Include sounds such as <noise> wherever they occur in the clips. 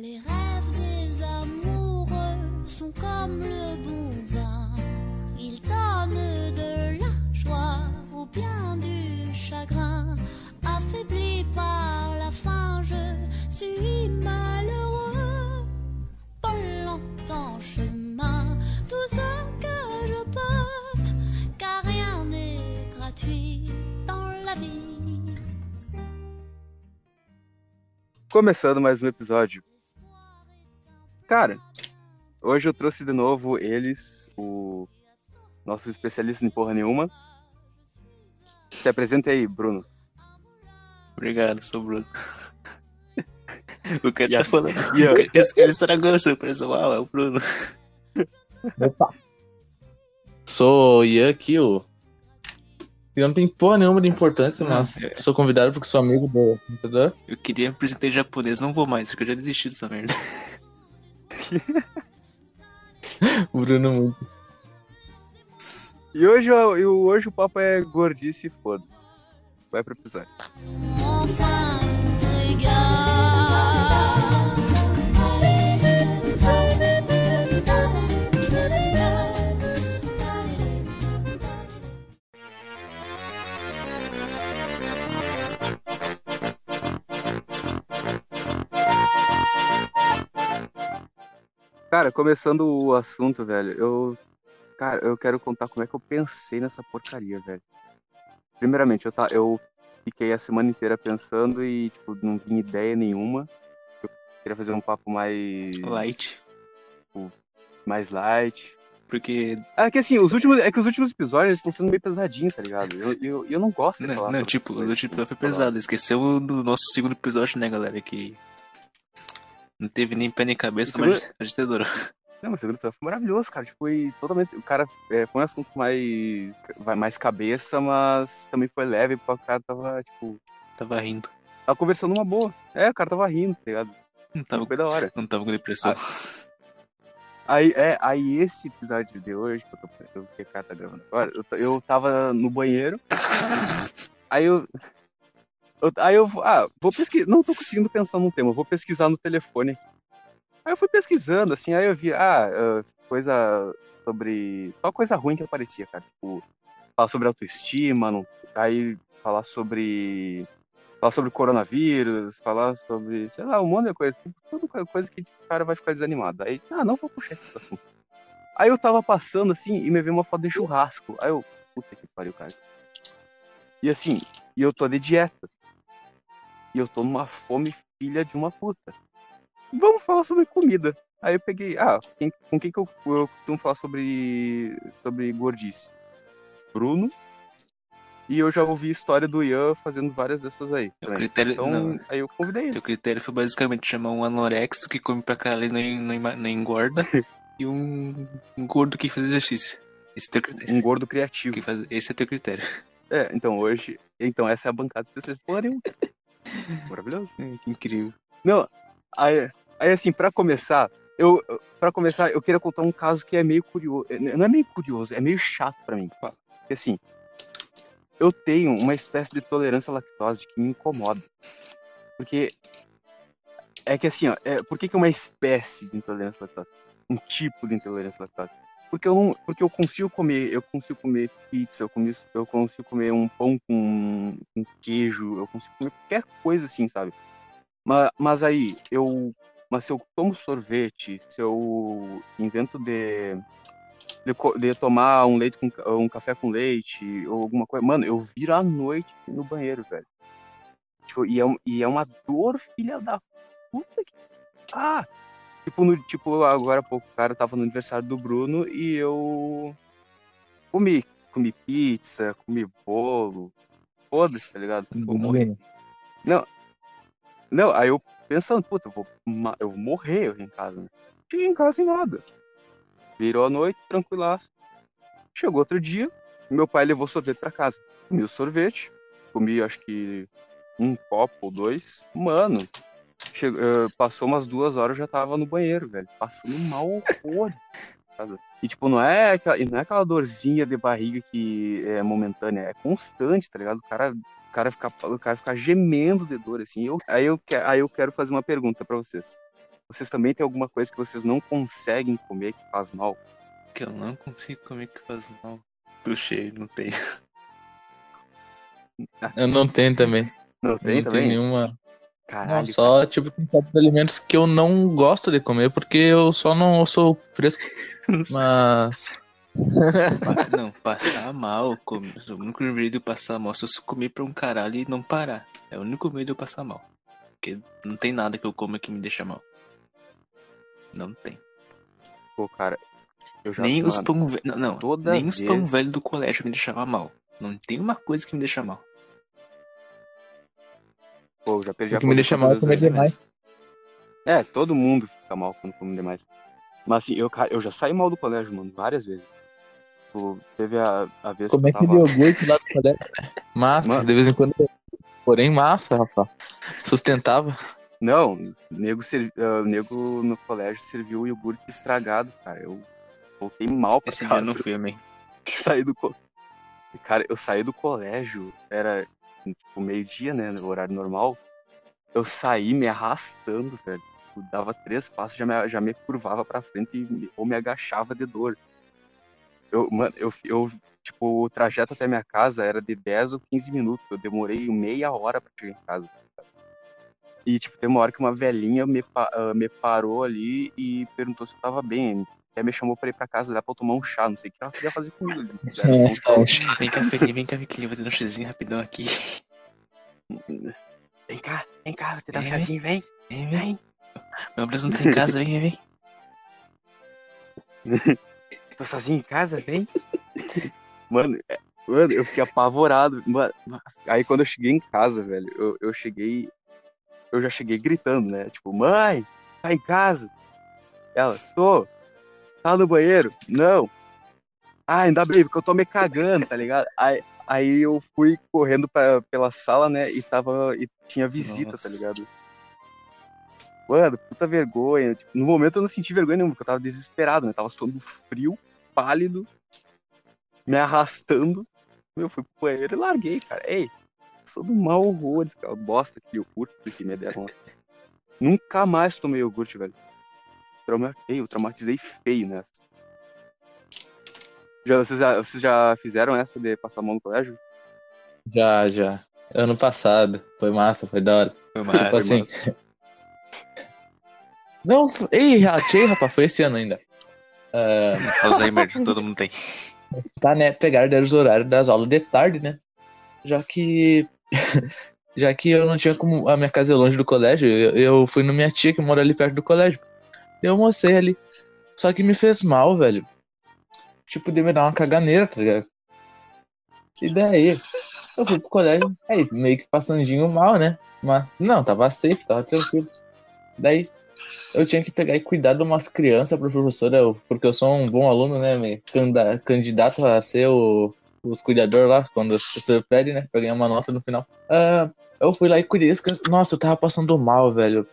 Les rêves des amoureux sont comme le bon vin. Ils donnent de la joie ou bien du chagrin. Affaibli par la faim, je suis malheureux. Pas longtemps chemin, tout ce que je peux, car rien n'est gratuit dans la vie. Começando mais um episódio. Cara, hoje eu trouxe de novo eles, o nossos especialistas em porra nenhuma. Se apresenta aí, Bruno. Obrigado, sou o Bruno. <laughs> O cara a- tá falando. <laughs> e a- Ele ele estragou a surpresa. Uau, é o Bruno. Sou o Ian aqui, o. Eu não tem porra nenhuma de importância, mas é. sou convidado porque sou amigo do entendeu? Eu queria me apresentar em japonês, não vou mais, porque eu já desisti dessa merda. <laughs> O Bruno muito. E hoje, o- e o- hoje o papo é gordice e foda. Vai pro episódio. Cara, começando o assunto, velho, eu. Cara, eu quero contar como é que eu pensei nessa porcaria, velho. Primeiramente, eu, tá, eu fiquei a semana inteira pensando e, tipo, não tinha ideia nenhuma. Eu queria fazer um papo mais. Light. tipo, mais light. Porque. É que assim, os últimos, é que os últimos episódios estão sendo meio pesadinhos, tá ligado? Eu, eu, eu não gosto de Não, falar não sobre tipo, o último assim, foi falar. pesado. Esqueceu do nosso segundo episódio, né, galera? Que. Não teve nem pé nem cabeça, segundo- mas a gente adorou. Não, mas o segundo foi maravilhoso, cara. Tipo, foi totalmente. O cara é, foi um assunto mais. vai mais cabeça, mas também foi leve, porque o cara tava, tipo. Tava rindo. Tava conversando uma boa. É, o cara tava rindo, tá ligado? Não tava, Foi da hora. não tava com depressão. Aí, é, aí esse episódio de hoje, que eu tô. Que o cara tá gravando agora, eu, eu tava no banheiro. Aí eu. Eu- aí eu ah, vou pesquisar. Não tô conseguindo pensar num tema, vou pesquisar no telefone aqui. Aí eu fui pesquisando, assim, aí eu vi, ah, ah, coisa sobre. Só coisa ruim que aparecia, cara. Tipo, falar sobre autoestima, não- aí falar sobre. Falar sobre coronavírus, falar sobre, sei lá, um monte de coisa. Tipo, Tudo coisa que o cara vai ficar desanimado. Aí, ah, não vou puxar esse assunto. Aí eu tava passando assim e me veio uma foto de churrasco. Aí eu, puta que pariu, cara. E assim, e eu tô de dieta. E eu tô numa fome filha de uma puta. Vamos falar sobre comida. Aí eu peguei, ah, quem- com quem que eu, eu costumo falar sobre, sobre gordice? Bruno. E eu já ouvi história do Ian fazendo várias dessas aí. Também. critério. Então, não, aí eu convidei teu eles. critério foi basicamente chamar um anorexo que come pra caralho e não, não, ema- não engorda. <laughs> e um, um gordo que faz exercício. Esse é teu critério. Um gordo criativo. Faz- esse é teu critério. É, então hoje. Então essa é a bancada especialista nenhuma. Maravilhoso. Que incrível. Não, aí, aí assim, pra começar, eu. para começar, eu queria contar um caso que é meio curioso. Não é meio curioso, é meio chato pra mim. Porque assim, eu tenho uma espécie de tolerância à lactose que me incomoda. Porque. É que assim, ó, é, por que, que é uma espécie de intolerância à lactose? Um tipo de intolerância à lactose. Porque eu não. Porque eu consigo comer, eu consigo comer pizza, eu, comi, eu consigo comer um pão com, queijo, eu consigo comer qualquer coisa assim, sabe? Mas, mas aí, eu. Mas se eu tomo sorvete, se eu invento de. De, de tomar um leite com um café com leite ou alguma coisa. Mano, eu viro à noite no banheiro, velho. Tipo, e, é, e é uma dor, filha da puta que. Ah! Tipo, no, tipo, agora há pouco, o cara tava no aniversário do Bruno e eu comi. Comi pizza, comi bolo. Foda-se, tá ligado? Vou morrer. Não, aí eu pensando, puta, eu vou, eu vou morrer eu em casa, né? Cheguei em casa sem nada. Virou a noite, tranquilaço. Chegou outro dia, meu pai levou sorvete pra casa. Comi o sorvete, comi acho que um copo ou dois. Mano, che- eh, passou umas duas horas eu já tava no banheiro, velho. Passando mal horror. E tipo, não é, aquela, e não é aquela dorzinha de barriga que é momentânea, é constante, tá ligado? O cara o cara ficar, o cara ficar gemendo de dor, assim. Eu, aí, eu, aí eu quero fazer uma pergunta pra vocês. Vocês também têm alguma coisa que vocês não conseguem comer que faz mal? Que eu não consigo comer que faz mal. Tô cheio, não tem. Eu não tenho também. Não tem não também? tenho nenhuma. Não, Caralho. só, tipo, tem certos alimentos que eu não gosto de comer porque eu só não sou fresco. <laughs> Mas. Não, passar mal, comer. O único medo de eu passar mal é se eu comer pra um caralho e não parar. É o único medo de eu passar mal. Porque não tem nada que eu coma que me deixa mal. Não tem. Pô, cara. Eu já Nem os pão velho. Não, não. nem os pão vez- velho do colégio me deixava mal. Não tem uma coisa que me deixa mal. Pô, eu já perdi a que me deixa de mal é comer vezes- demais. É, todo mundo fica mal quando come demais. Mas assim, eu, eu já saí mal do colégio, mano, várias vezes. Tipo, teve a, a vez Comer que eu aquele tava... iogurte lá do colégio. Massa, Mano. de vez em quando. Porém, massa, rapaz. Sustentava. Não, nego, servi... ah, nego no colégio serviu o iogurte estragado, cara. Eu voltei mal pra Esse dia casa. eu não fui, amém. saí do co... Cara, eu saí do colégio, era tipo meio-dia, né, no horário normal. Eu saí me arrastando, velho. Eu dava três passos, já me, já me curvava pra frente e ou me agachava de dor. Eu, mano, eu, eu, tipo, o trajeto até minha casa era de 10 ou 15 minutos. Eu demorei meia hora pra chegar em casa. E, tipo, tem uma hora que uma velhinha me, ah, me parou ali e perguntou se eu tava bem. Até me chamou pra ir pra casa dela pra eu tomar um chá. Não sei o que ela queria fazer comigo. <laughs> Era só um chá. Vem cá, Felipe, vem cá, Vicky, vou te dar um xizinho rapidão aqui. Vem cá, vem cá, vou te dar um Vem, chazinho, vem, Vem, vem. vem. Meu abraço não tá em casa, vem, vem, vem. <laughs> Tô sozinho em casa, vem. Mano, é- mano, eu fiquei apavorado. Mano, aí quando eu cheguei em casa, velho, eu, eu cheguei. Eu já cheguei gritando, né? Tipo, mãe, tá em casa? Ela, tô. Tá no banheiro? Não. Ah, ainda bem, porque eu tô me cagando, tá ligado? Aí, aí eu fui correndo pra, pela sala, né? E tava. E tinha visita, Nossa. tá ligado? Mano, puta vergonha. Tipo, no momento eu não senti vergonha nenhuma, porque eu tava desesperado, né? Tava suando frio, pálido, me arrastando. Eu fui pro banheiro e larguei, cara. Ei, sou do mau horrores, cara. Bosta que iogurte que me deram. Nunca mais tomei iogurte, velho. Eu traumatizei feio nessa. Já, vocês, já, vocês já fizeram essa de passar a mão no colégio? Já, já. Ano passado. Foi massa, foi da hora. Foi Tipo massa. assim. <laughs> Não, ei, achei, rapaz, foi esse ano ainda. Ah, Alzheimer, todo mundo tem. tá, né? Pegaram deram os horários das aulas de tarde, né? Já que. <laughs> já que eu não tinha como. A minha casa é longe do colégio, eu, eu fui na minha tia que mora ali perto do colégio. Eu almocei ali. Só que me fez mal, velho. Tipo, de me dar uma caganeira, tá ligado? E daí? Eu fui pro colégio, aí meio que passandinho mal, né? Mas, não, tava safe, tava tranquilo. Daí, eu tinha que pegar e cuidar de umas crianças pra professora, eu- porque eu sou um bom aluno, né? me canda- Candidato a ser o, os cuidadores lá, quando o professor pede, né? Pra ganhar uma nota no final. Ah, eu fui lá e cuidei das crianças. Nossa, eu tava passando mal, velho.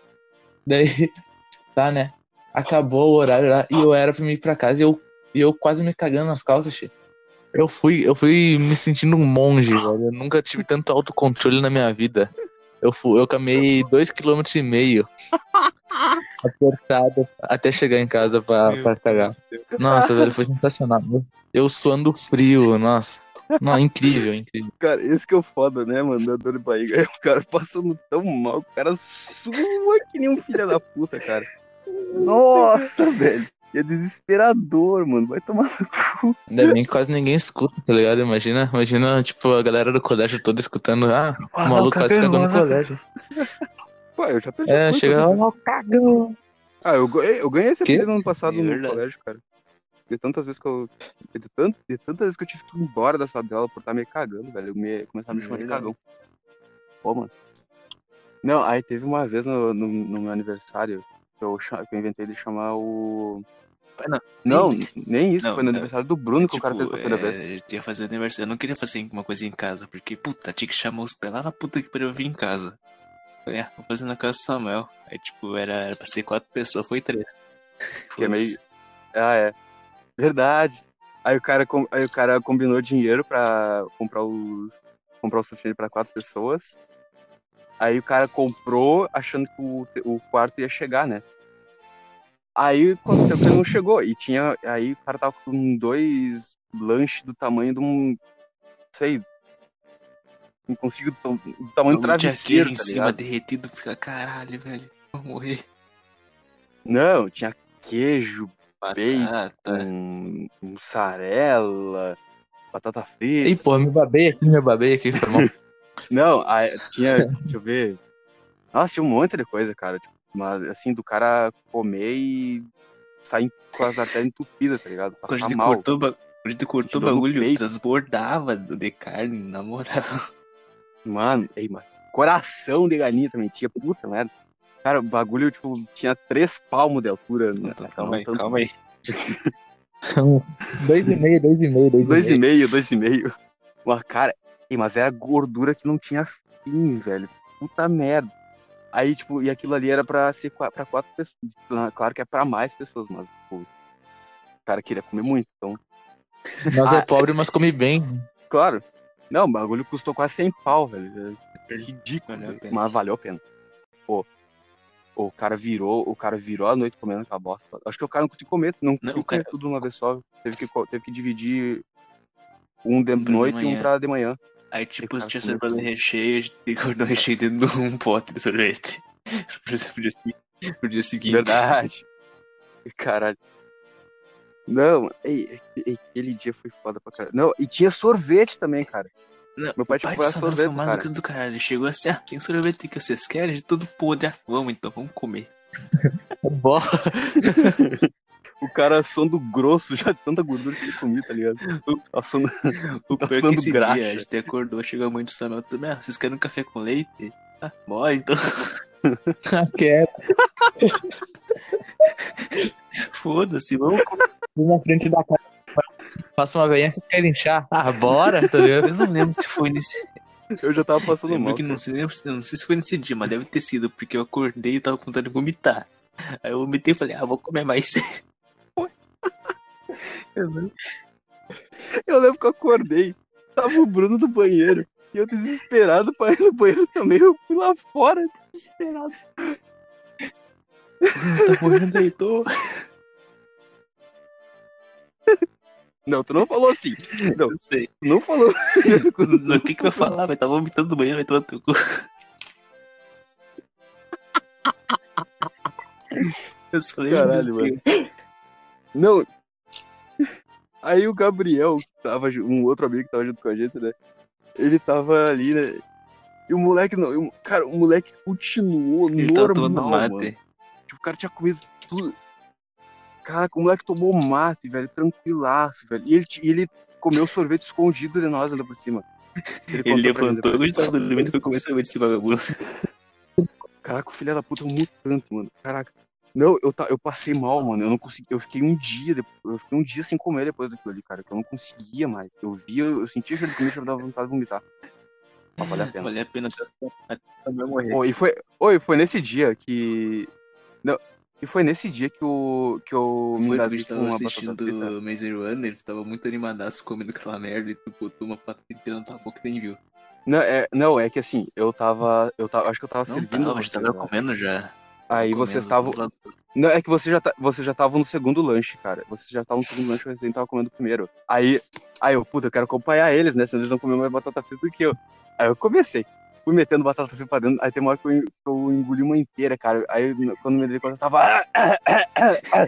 Daí, <laughs> tá, né? Acabou o horário lá e eu era pra ir pra casa e eu, e eu quase me cagando nas calças, che. Eu fui, eu fui me sentindo um monge, velho. Eu nunca tive <laughs> tanto autocontrole na minha vida. Eu, fui, eu caminhei dois quilômetros e meio <laughs> apertado até chegar em casa pra, pra cagar. Nossa, velho, foi sensacional. Eu suando frio, nossa. Não, incrível, incrível. Cara, esse que é o foda, né, mano? Da dor de barriga. É <laughs> o cara passando tão mal, o cara sua que nem um filho da puta, cara. Nossa, velho. É desesperador, mano. Vai tomar no cu. Ainda bem que quase ninguém escuta, tá ligado? Imagina, imagina, tipo, a galera do colégio toda escutando. Ah, o maluco quase cagou no colégio. Pô, <laughs> eu já perdi É, chega lá, cagão. Ah, eu, ganhei- eu ganhei esse apelido no ano passado É no verdade. colégio, cara. De tantas vezes que eu. De, tant, de tantas vezes que eu tive que ir embora da sala dela por estar me cagando, velho. Eu me, começar a me chamar de cagão. Pô, mano. Não, aí teve uma vez no, no, no meu aniversário que eu, que eu inventei de chamar o. Não, Não, nem isso, Não, foi no não. aniversário do Bruno que o cara fez pela primeira é, vez. Eu tinha fazer aniversário. Eu não queria fazer uma coisa em casa, porque, puta, tinha que chamar os pés lá na puta que pariu eu vir em casa. Falei, ah, vou fazer na casa do Samuel. Aí, tipo, era, era pra ser quatro pessoas, foi três. <laughs> Que é meio. Ah, é. Verdade. Aí o cara, aí o cara combinou dinheiro pra comprar os. comprar o sushi pra quatro pessoas. Aí o cara comprou achando que o, o quarto ia chegar, né? Aí aconteceu que ele não chegou. E tinha. Aí o cara tava com dois lanches do tamanho de um. Não sei. Não consigo. Do tamanho do Tinha travesseiro, queijo em tá cima ligado? derretido, fica caralho, velho. Vou morrer. Não, tinha queijo, bacon, Batata. mussarela, batata frita. Ih, porra, me babei aqui, me babei aqui, foi mal. <laughs> Não, aí tinha. deixa eu ver. Nossa, tinha um monte de coisa, cara. Tipo, mas, assim, do cara comer e sair com as artérias entupidas, tá ligado? Quando a Passar gente mal. cortou, quando a gente cortou o bagulho, transbordava de carne, na moral. Mano, ei, mano. Coração de galinha também tinha, puta merda. Cara, o bagulho, tipo, tinha três palmos de altura. né? Então, Não, calma aí, tanto- calma aí. <laughs> dois e meio, dois e meio, dois, Dois e e meio. meio, dois e meio. Uma cara. Mas era gordura que não tinha fim, velho. Puta merda. Aí, tipo, e aquilo ali era pra ser pra quatro pessoas. Claro que é pra mais pessoas, mas, tipo, o cara queria comer muito, então. Nós Ah, é pobre, mas come bem. Claro. Não, o bagulho custou quase 100 pau, velho. É ridículo, Valeu mas valeu a pena. Pô, o cara virou, o cara virou a noite comendo aquela bosta. Acho que o cara não conseguiu comer, não conseguiu o cara- comer tudo uma vez só. Teve que, teve que dividir um de de noite e um pra de manhã. Aí, tipo, tinha sobrado tudo. recheio, a gente guardou o recheio dentro de um pote de sorvete. <laughs> Pro dia, pro dia seguinte. Verdade. Caralho. Não, ei, ei, aquele dia foi foda pra caralho. Não, e tinha sorvete também, cara. Não, Meu pai tinha que sorvete, cara. do que do caralho. Ele chegou assim, ah, tem sorvete que vocês querem? De tudo podre. Ah, vamos então, vamos comer. Bom, <laughs> O cara assando grosso, <laughs> já de tanta gordura que ele comia, tá ligado? Assando... <laughs> O Tá é assando esse graxa. dia, a gente acordou, chegou a mãe do Samuel também, ah, vocês querem um café com leite? Ah, bora então. quero. <laughs> Foda-se, vamos na frente da casa. Passa uma veinha, vocês querem chá? Ah, bora, tá ligado? Eu não lembro se foi nesse. Eu já tava passando mal. que não, sei, lembro, não sei se foi nesse dia, mas deve ter sido, porque eu acordei e tava com vontade de vomitar. Aí eu vomitei e falei, ah, vou comer mais. <laughs> Eu lembro que eu acordei, tava o Bruno do banheiro, e eu desesperado pra ir no banheiro também, eu fui lá fora, desesperado. tá morrendo aí, tô. Não, tu não falou assim. Não, sei. tu não falou. <laughs> O que que eu falar? Vai tá vomitando do banheiro, vai tomar teu cu. Eu só lembro Caralho, mano. Não. Aí o Gabriel, que tava, um outro amigo que tava junto com a gente, né? Ele tava ali, né? E o moleque não. Cara, o moleque continuou Ele tá normal, mate. mano. Tipo, o cara tinha comido tudo. Cara, o moleque tomou mate, velho, tranquilaço, velho. E ele, ele comeu sorvete escondido de nós ainda por cima. Ele mim levantou gente tava dormindo e foi começar a ver esse vagabundo. Caraca, o filho da puta é um mutante, mano. Caraca. Não, eu, ta- eu passei mal, mano. Eu não consegui. Eu fiquei um dia. Eu fiquei um dia sem comer depois daquilo ali, cara. Que eu não conseguia mais. Eu via, eu sentia cheiro de comida e me dava vontade de vomitar. Mas vale a <laughs> pena. Vale a pena até, também morrer. Ô, e foi, oi, foi nesse dia que. Não, e foi nesse dia que o. que eu me que engasguei com tava uma assistindo batata. Maze Runner, ele tava muito animadaço comendo aquela merda e tu botou uma patata inteira na tua boca e nem viu. Não é, não, é que assim, eu tava. Eu tava. Acho que eu tava Não servindo. tava, vocês, tava né? comendo já. Aí Comendo vocês estavam. Não, é que você já, tá, você já tava no segundo lanche, cara. Você já tava no segundo lanche, eu recém tava comendo o primeiro. Aí, aí eu, puta, eu quero acompanhar eles, né? Senão eles vão comer mais batata frita do que eu. Aí eu comecei. Fui metendo batata frita pra dentro. Aí tem uma hora que eu, eu engoli uma inteira, cara. Aí quando me dei conta, eu tava. <laughs> A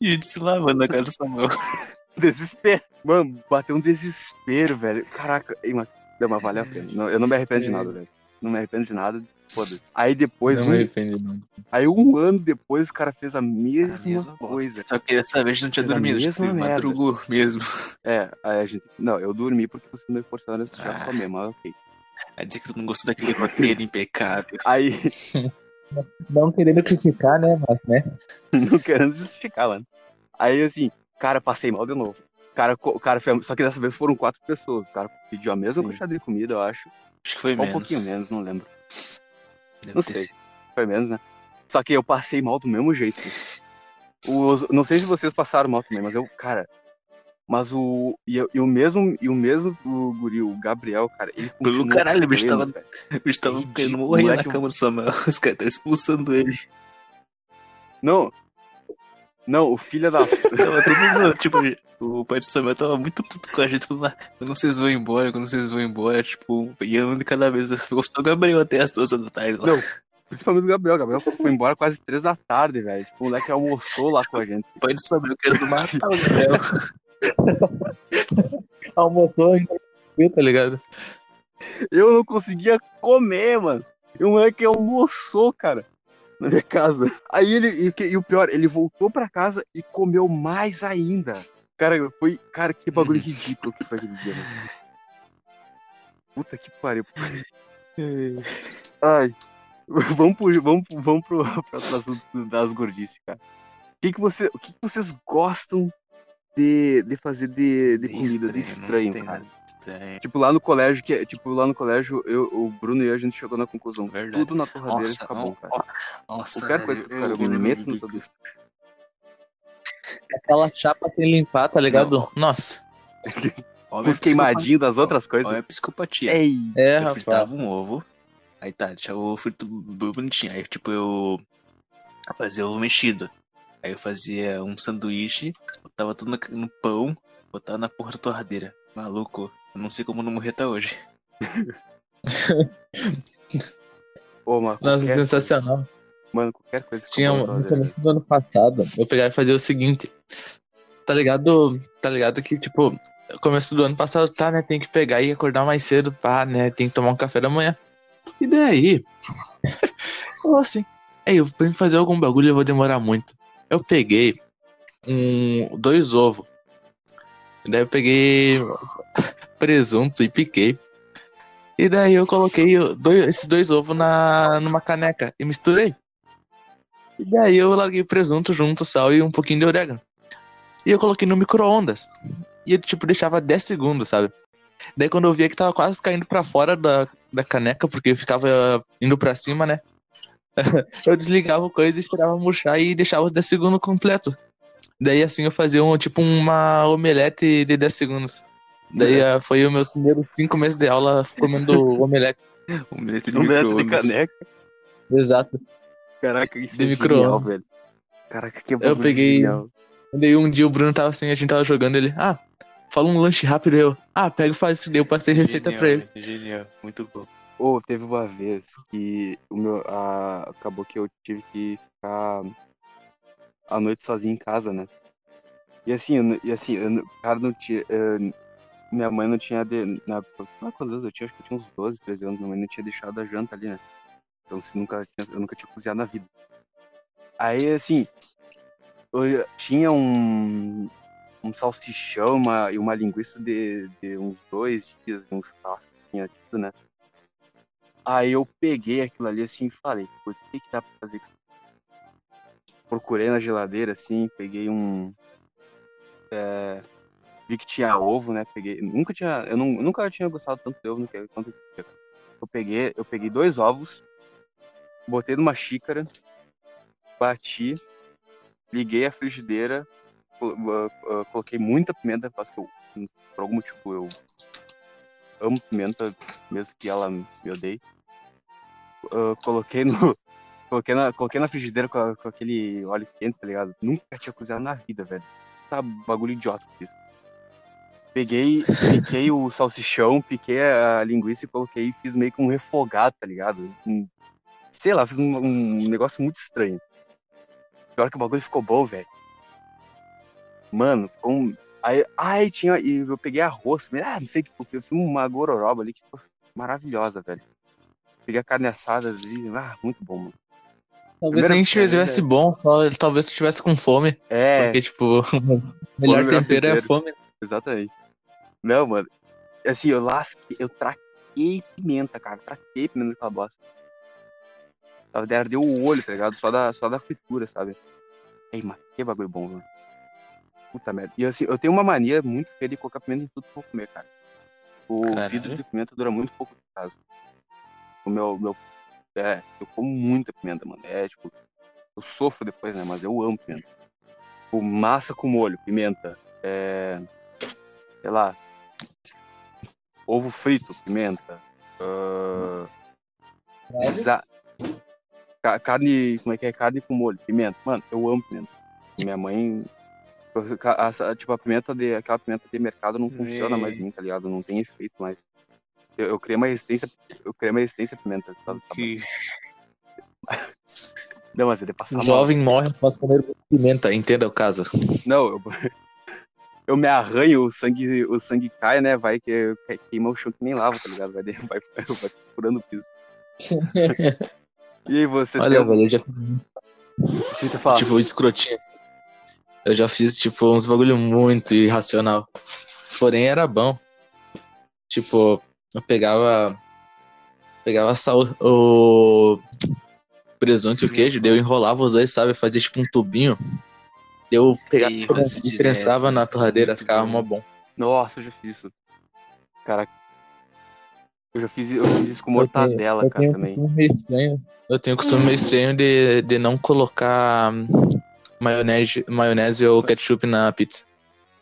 gente se lavando na cara do Samuel. <laughs> Desespero. Mano, bateu um desespero, velho. Caraca, mas, não, mas vale a pena. Não, eu não me arrependo de nada, velho. Não me arrependo de nada. Foda-se. Aí depois, Não um, arrependi, não. aí um ano depois, o cara fez a mesma, mesma bosta. coisa. Só que dessa vez a não tinha Fez a dormido, a gente mesma merda. madrugou mesmo. É, aí a gente. Não, eu dormi porque você me forçando a assistir a Ah. comer, mas ok. Vai dizer que tu não gostou daquele roteiro <laughs> impecável. Aí, <laughs> Não querendo criticar, né? Mas, né? <laughs> não querendo justificar, mano. Aí, assim, cara, passei mal de novo. Cara, cara, foi- só que dessa vez foram quatro pessoas. O cara pediu a mesma Sim. quantidade de comida, eu acho. Acho que foi Só um menos. pouquinho menos, não lembro. Deve Não sei. sido. Foi menos, né? Só que eu passei mal do mesmo jeito. Os- não sei se vocês passaram mal também, mas eu, cara. Mas o. E, eu- e o mesmo, e o mesmo o guri, o Gabriel, cara, ele Pelo caralho, o bicho tava-. O bicho tava querendo morrer na cama do Samuel. <laughs> Os caras estavam expulsando ele. Não. Não, o filho da. <laughs> Tava todo mundo, tipo, o pai de Samuel tava muito puto com a gente, falando, "Ah, quando vocês vão embora, quando vocês vão embora, tipo, ia um de cada vez, ficou só o Gabriel até as duas da tarde lá. Não, principalmente o Gabriel. O Gabriel foi embora quase três da tarde, velho. Tipo, o moleque almoçou lá com a gente. O pai de Samuel querendo matar o Gabriel. <laughs> Almoçou e tá ligado? Eu não conseguia comer, mano. E o moleque almoçou, cara, na minha casa. Aí ele, e, e o pior, ele voltou pra casa e comeu mais ainda. Cara, foi. Cara, que bagulho ridículo que foi aquele dia, mano. Puta que pariu. Ai. <laughs> Vamos pro, vamos, vamos pro, <laughs> pro assunto das gordices, cara. O que, que, você, o que, que vocês gostam de, de fazer de, de comida, de estranho, não tem. Tipo, lá no colégio, que, é- tipo, lá no colégio, eu, o Bruno e eu, a gente chegou na conclusão. Verdade. Tudo na torradeira Nossa, fica não, bom, cara. Nossa, Qualquer coisa que eu, cara, eu me meto no produto. Aquela chapa sem limpar, tá ligado? Nossa. Olha Os queimadinhos das outras coisas. Olha a psicopatia. Ei, É, eu rapaz. fritava um ovo. Aí tá, deixa o ovo frito bonitinho. Aí, tipo, eu fazia ovo mexido. Aí eu fazia um sanduíche, botava tudo no, no pão, botava na porra da torradeira. Maluco, eu não sei como não morrer até hoje. <laughs> ô, mano, Nossa, qualquer, sensacional. mano, qualquer coisa que Tinha no começo do ano passado, eu pegava e fazia o seguinte. Tá ligado? Tá ligado que, tipo, começo do ano passado, tá, né? Tem que pegar e acordar mais cedo, pá, né? Tem que tomar um café da manhã. E daí? <laughs> eu assim, ei, eu pra mim fazer algum bagulho eu vou demorar muito. Eu peguei um, dois ovos. Daí eu peguei presunto e piquei. E daí eu coloquei dois- esses dois ovos na, numa caneca e misturei. E daí eu larguei presunto junto, sal e um pouquinho de orégano. E eu coloquei no micro-ondas. E eu, tipo, deixava 10 segundos, sabe? Daí quando eu via que tava quase caindo pra fora da, da caneca, porque eu ficava indo pra cima, né? <laughs> eu desligava o coisa, esperava murchar e deixava os 10 segundos completo. Daí assim eu fazia um, tipo uma omelete de 10 segundos. Daí eh, foi os meus primeiros 5 meses de aula comendo <laughs> omelete. Milete de Omelete de caneca. Exato. Caraca, isso De é genial, velho. Caraca, que bagulho peguei- genial. Daí um dia o Bruno tava assim, a gente tava jogando ele. Ah, fala um lanche rápido eu. Ah, pega e faz isso. Eu passei receita Genial, pra ele. Genial, muito bom. Ô, teve uma vez que o meu, a- acabou que eu tive que ficar a noite sozinho em casa, né? E assim, eu, não- e assim, eu, cara, não tinha. eh, minha mãe não tinha. De, na, sei lá quantos anos eu tinha, acho que eu tinha uns 12, 13 anos. Minha mãe não tinha deixado a janta ali, né? Então assim, nunca, tinha- eu nunca tinha cozinhado na vida. Aí, assim, eu tinha um, um salsichão uma, e uma linguiça de, de uns dois dias, um churrasco que tinha tido, né? Aí eu peguei aquilo ali assim e falei, putz, o que, que dá pra fazer com isso? Procurei na geladeira, assim, peguei um. é, vi que tinha ovo, né? Peguei. Nunca tinha. Eu, não, eu nunca tinha gostado tanto de ovo no que quanto eu. Eu peguei, eu peguei dois ovos, botei numa xícara, bati, liguei a frigideira, ah, ah, coloquei muita pimenta, porque eu, por algum motivo eu amo pimenta, mesmo que ela me odeie. Ah, coloquei no. <laughs> Coloquei na, coloquei na frigideira com, a- com aquele óleo quente, tá ligado? Nunca tinha cozinhado na vida, velho. Tá bagulho idiota isso. Peguei, piquei o salsichão, piquei a linguiça e coloquei e fiz meio que um refogado, tá ligado? Um- sei lá, fiz um, um negócio muito estranho. Pior que o bagulho ficou bom, velho. Mano, ficou um. Aí, ai, tinha. E eu peguei arroz. Ah, não sei o que eu fiz. Eu fiz uma gororoba ali que ficou maravilhosa, velho. Peguei a carne assada ali. Ah, muito bom, mano. Talvez Primeiro- nem estivesse bom, só talvez tu estivesse com fome. É, Porque, tipo, <laughs> o melhor tempero é a fome. exatamente. Não, mano. Assim, eu lasquei, eu traquei pimenta, cara. Traquei pimenta naquela bosta. Ardeu o olho, tá ligado? Só da, só da fritura, sabe? Ei, mano, que bagulho bom, mano. Puta merda. E assim, eu tenho uma mania muito feia de colocar pimenta em tudo que eu vou comer, cara. O Caralho. vidro de pimenta dura muito pouco em casa. O meu, meu. É, eu como muita pimenta, mano. É, tipo, eu sofro depois, né? Mas eu amo pimenta. O massa com molho, pimenta. É. Sei lá. Ovo frito, pimenta. ah, Exa- Ca- Carne. Como é que é? Carne com molho, pimenta. Mano, eu amo pimenta. Minha mãe. a- Tipo, a pimenta de. Aquela pimenta de mercado não funciona É. mais em mim, tá ligado? Não tem efeito mais. Eu, eu criei uma resistência. Eu criei uma resistência à pimenta por causa dessa Que... <laughs> Não, mas é passar O mal. jovem morre após comer pimenta, entenda o caso. Não, eu, eu me arranho, o sangue, o sangue cai, né? Vai que que- queima o chão que nem lava, tá ligado? Vai, vai, <laughs> vai furando o piso. <laughs> E aí, vocês Olha, têm velho, eu já o tipo escrotinho. assim. Eu já fiz, tipo, uns bagulho muito irracional. Porém, era bom. Tipo, eu pegava. Pegava sal, o presunto e o queijo, daí eu enrolava os dois, sabe? Fazia tipo um tubinho. Eu pegava Ih, e prensava na torradeira, ficava bom. mó bom. Nossa, eu já fiz isso. Cara, eu já fiz, eu fiz isso com Eu tenho- mortadela, eu cara, tenho também. estranho. Eu tenho um costume meio estranho de, de não colocar hum, maionese, maionese ou ketchup na pizza.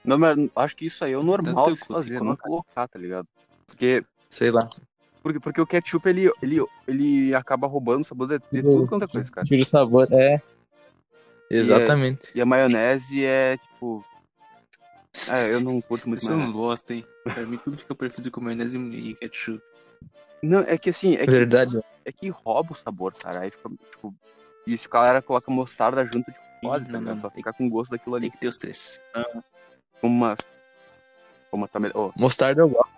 Não, mas acho que isso aí é o normal Tanto de fazer, não colocar, tá ligado? Porque, Sei lá. porque, porque o ketchup, ele, ele, ele acaba roubando o sabor de, de tudo quanto é coisa, cara. Tira o sabor, é. Exatamente. E a maionese é, tipo... É, eu não curto muito uns maionese. bosta, hein? Pra mim tudo fica perfeito com maionese e ketchup. Não, é que assim, é que, Verdade. é que rouba o sabor, cara. Aí fica, tipo... E se o cara coloca mostarda junto, tipo, pode, tá não, ligado? não, Só ficar com gosto daquilo ali. Tem que ter os três. Uma... Uma também... Oh, Mostarda eu gosto.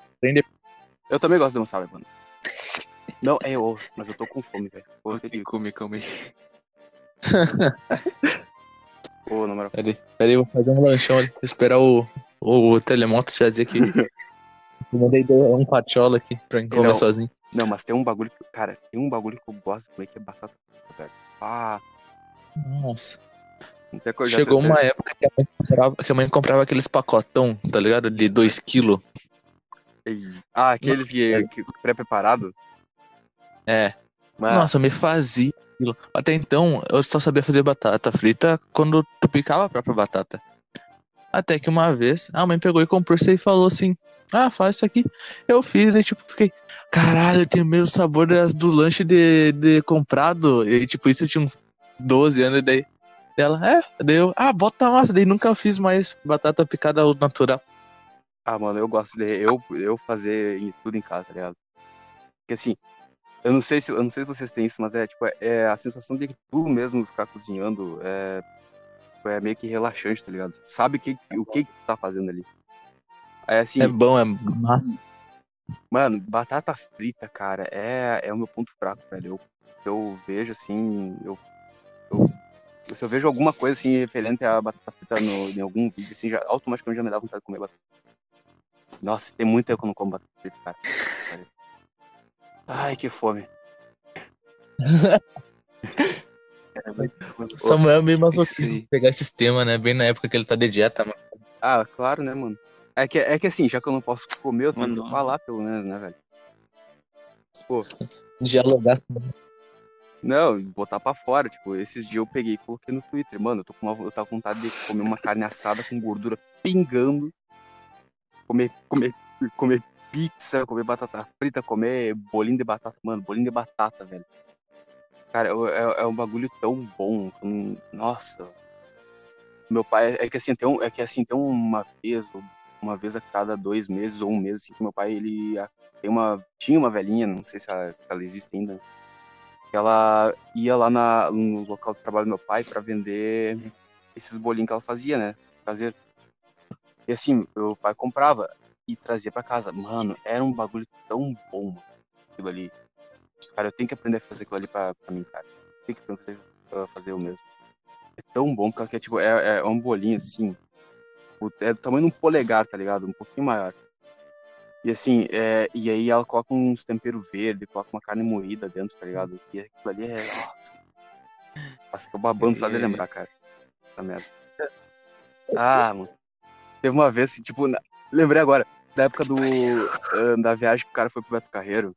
eu também gosto de mostarda, mano. Não, é eu, mas eu tô com fome, velho. Felipe, Come, come. <laughs> Peraí, peraí, eu vou fazer um lanchão ali. Vou esperar o, o, telemoto trazer aqui. <laughs> eu mandei um patiola aqui pra mim comer Não. sozinho. Não, mas tem um bagulho que, cara, tem um bagulho que eu gosto de comer que é batata frita. Ah, Nossa. coisa. Chegou uma época que a, mãe comprava, que a mãe comprava aqueles pacotão, tá ligado? De 2kg. Ah, aqueles que, que pré-preparado? É. Mas, Nossa, me fazia aquilo. Até então, eu só sabia fazer batata frita quando tu picava a própria batata. Até que uma vez, a mãe pegou e comprou isso e falou assim: Ah, faz isso aqui. Eu fiz, e tipo, fiquei, caralho, tem o mesmo sabor das, do lanche de, de comprado. E tipo, isso eu tinha uns 12 anos, e daí. Ela, é, daí eu, ah, bota massa, daí nunca fiz mais batata picada natural. ah, mano, eu gosto de eu, eu fazer tudo em casa, tá ligado? Porque assim, eu não sei se eu não sei se vocês têm isso, mas é tipo, é, é a sensação de que tu mesmo ficar cozinhando é, é meio que relaxante, tá ligado? Sabe o que, o que que tu tá fazendo ali. Aí assim, É bom, é massa. Mano, batata frita, cara, é, é o meu ponto fraco, velho. Eu, eu vejo assim, eu, eu. Se eu vejo alguma coisa assim referente à batata frita no, em algum vídeo, assim, já, automaticamente já me dá vontade de comer batata frita. Nossa, tem muito tempo que eu não como batata frita, cara. Ai, que fome. <laughs> Samuel é meio masoquista Esse- de pegar esses temas, né? Bem na época que ele tá de dieta, mano. Ah, claro, né, mano? É que, é que assim, já que eu não posso comer, eu tenho Mano. que falar, pelo menos, né, velho? Pô, Dialogar. Não, botar pra fora. Tipo, esses dias eu peguei e coloquei no Twitter. Mano, eu tô com uma, eu tava com vontade de comer uma carne assada com gordura pingando. Comer, comer, comer pizza, comer batata frita, comer bolinho de batata. Mano, bolinho de batata, velho. Cara, é, é um bagulho tão bom. não- Nossa. Meu pai, é que assim, tem, um, é que assim, tem uma vez, uma vez a cada dois meses ou um mês, assim, que meu pai, ele tem uma, tinha uma velhinha, não sei se ela, ela existe ainda, ela ia lá na, no local de trabalho do meu pai pra vender esses bolinhos que ela fazia, né? Fazer. E assim, meu pai comprava e trazia pra casa. Mano, era um bagulho tão bom, mano, aquilo ali. Cara, eu tenho que aprender a fazer aquilo ali pra, pra mim, cara. Tem que aprender a fazer o mesmo. É tão bom, porque é, tipo, é, é um bolinho assim. É do tamanho de um polegar, tá ligado? Um pouquinho maior. E assim, é, e aí ela coloca uns temperos verdes, coloca uma carne moída dentro, tá ligado? E aquilo ali é. Nossa, Nossa tô babando só de É. lembrar, cara. Essa merda. Ah, mano. Teve uma vez, assim, tipo, na- lembrei agora, da época do. ah, da viagem que o cara foi pro Beto Carreiro.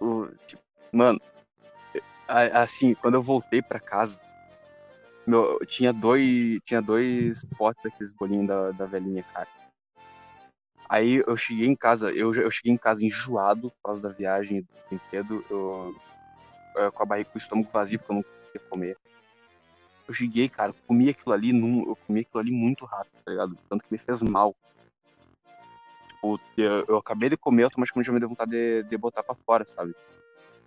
O, tipo, mano, assim, quando eu voltei pra casa, meu, tinha dois. Tinha dois potes daqueles bolinhos da, da velhinha, cara. Aí eu cheguei em casa, eu, eu cheguei em casa enjoado por causa da viagem do brinquedo, eu, eh, com a barriga com o estômago vazio, porque eu não queria comer. eu cheguei, cara, comi aquilo ali, num, eu comi aquilo ali muito rápido, tá ligado? Tanto que me fez mal. Tipo, eu, eu acabei de comer, automaticamente eu me deu vontade de, de botar pra fora, sabe?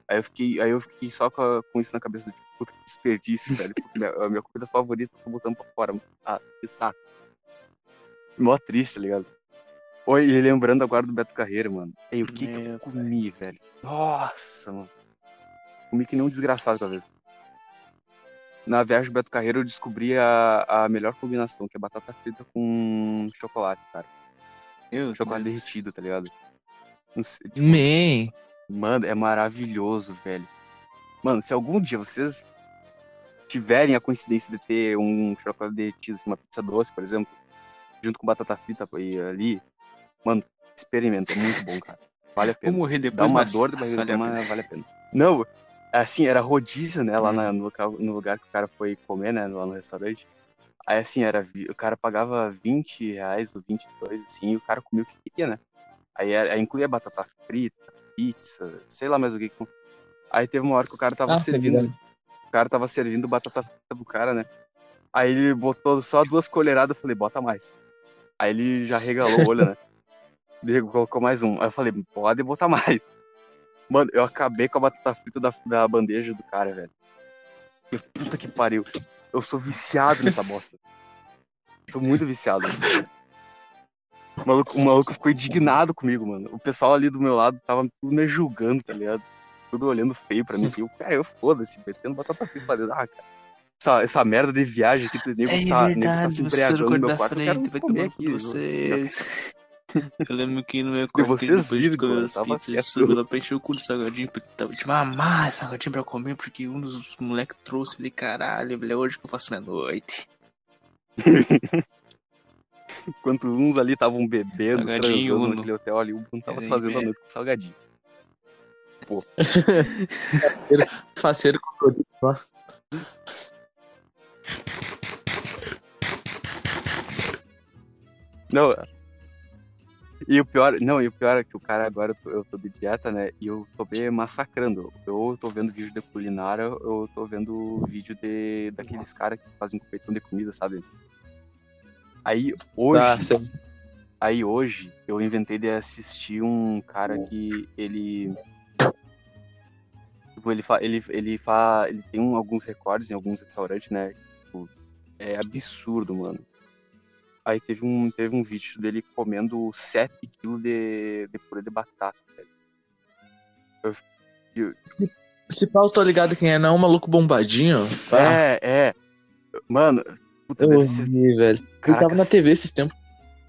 Aí eu fiquei, aí eu fiquei só com, a- com isso na cabeça, tipo, puta que desperdício, velho. Porque minha, a minha comida favorita eu tô botando pra fora. Ah, que saco. Mó triste, tá ligado? Oi, e lembrando agora do Beto Carreiro, mano. Ei, o que que eu comi, velho? Nossa, mano. Comi que nem um desgraçado talvez. Na viagem do Beto Carreiro eu descobri a, a melhor combinação, que é batata frita com chocolate, cara. Eu, Chocolate derretido, tá ligado? Não sei, tipo, Man. Mano, é maravilhoso, velho. Mano, se algum dia vocês tiverem a coincidência de ter um chocolate derretido, assim, uma pizza doce, por exemplo, junto com batata frita e ali, mano, experimenta, é muito bom, cara. Vale a Vou pena. morrer depois, Dá uma mas dor de barriga, vale a mas pena. vale a pena. Não, assim, era rodízio, né, lá Hum. na- no, local, no lugar que o cara foi comer, né, lá no restaurante. Aí, assim, era, o cara pagava 20 reais ou 22, assim, e o cara comia o que queria, né? Aí, era- aí incluía batata frita, pizza, sei lá mais o que. Aí teve uma hora que o cara tava Ah, servindo, o cara tava servindo batata frita pro cara, né? Aí ele botou só duas colheradas, eu falei, bota mais. Aí ele já regalou o olho, né? <laughs> Ele colocou mais um. Aí eu falei, pode botar mais. Mano, eu acabei com a batata frita da, da bandeja do cara, velho. Que puta que pariu. Eu sou viciado nessa bosta. Sou muito viciado. O maluco, o maluco ficou indignado comigo, mano. O pessoal ali do meu lado tava tudo me julgando, tá ligado? Tudo olhando feio pra mim. Assim, eu, cara, eu foda-se, metendo batata frita pra dentro. Ah, cara. Essa, essa merda de viagem aqui, tu nego É tá, nego tá verdade, se embriagando no meu quarto. Eu quero frente, vai comer aqui. vocês. Eu lembro que no meu E quarto, vocês depois de viram, comer mano, as tava pizzas, subiu lá pra encher o cu do salgadinho, porque tava de mamar salgadinho pra comer, porque um dos moleques trouxe, falei, caralho, velho, é hoje que eu faço minha noite. <laughs> Enquanto uns ali estavam bebendo, Salgadinho, transando Uno. naquele hotel ali, o Bruno tava É, fazendo a é. noite com salgadinho. <laughs> Faceiro com produto lá. Não. E o pior, não, e o pior é que o cara agora eu tô, eu tô de dieta, né? E eu tô me massacrando. Eu tô vendo vídeo de culinária, eu tô vendo vídeo de daqueles caras que fazem competição de comida, sabe? Aí hoje, certo. aí hoje eu inventei de assistir um cara que ele tipo, ele fa, ele ele fa, ele tem um- alguns recordes em alguns restaurantes, né? Tipo, é absurdo, mano. Aí teve um, teve um vídeo dele comendo 7 kg de, de purê de batata, velho. Se pau, eu tô ligado quem é, não é um maluco bombadinho. Ah, É, é. Mano, puta, eu deve ser. vi, velho. Caraca, tava na TV esses tempos.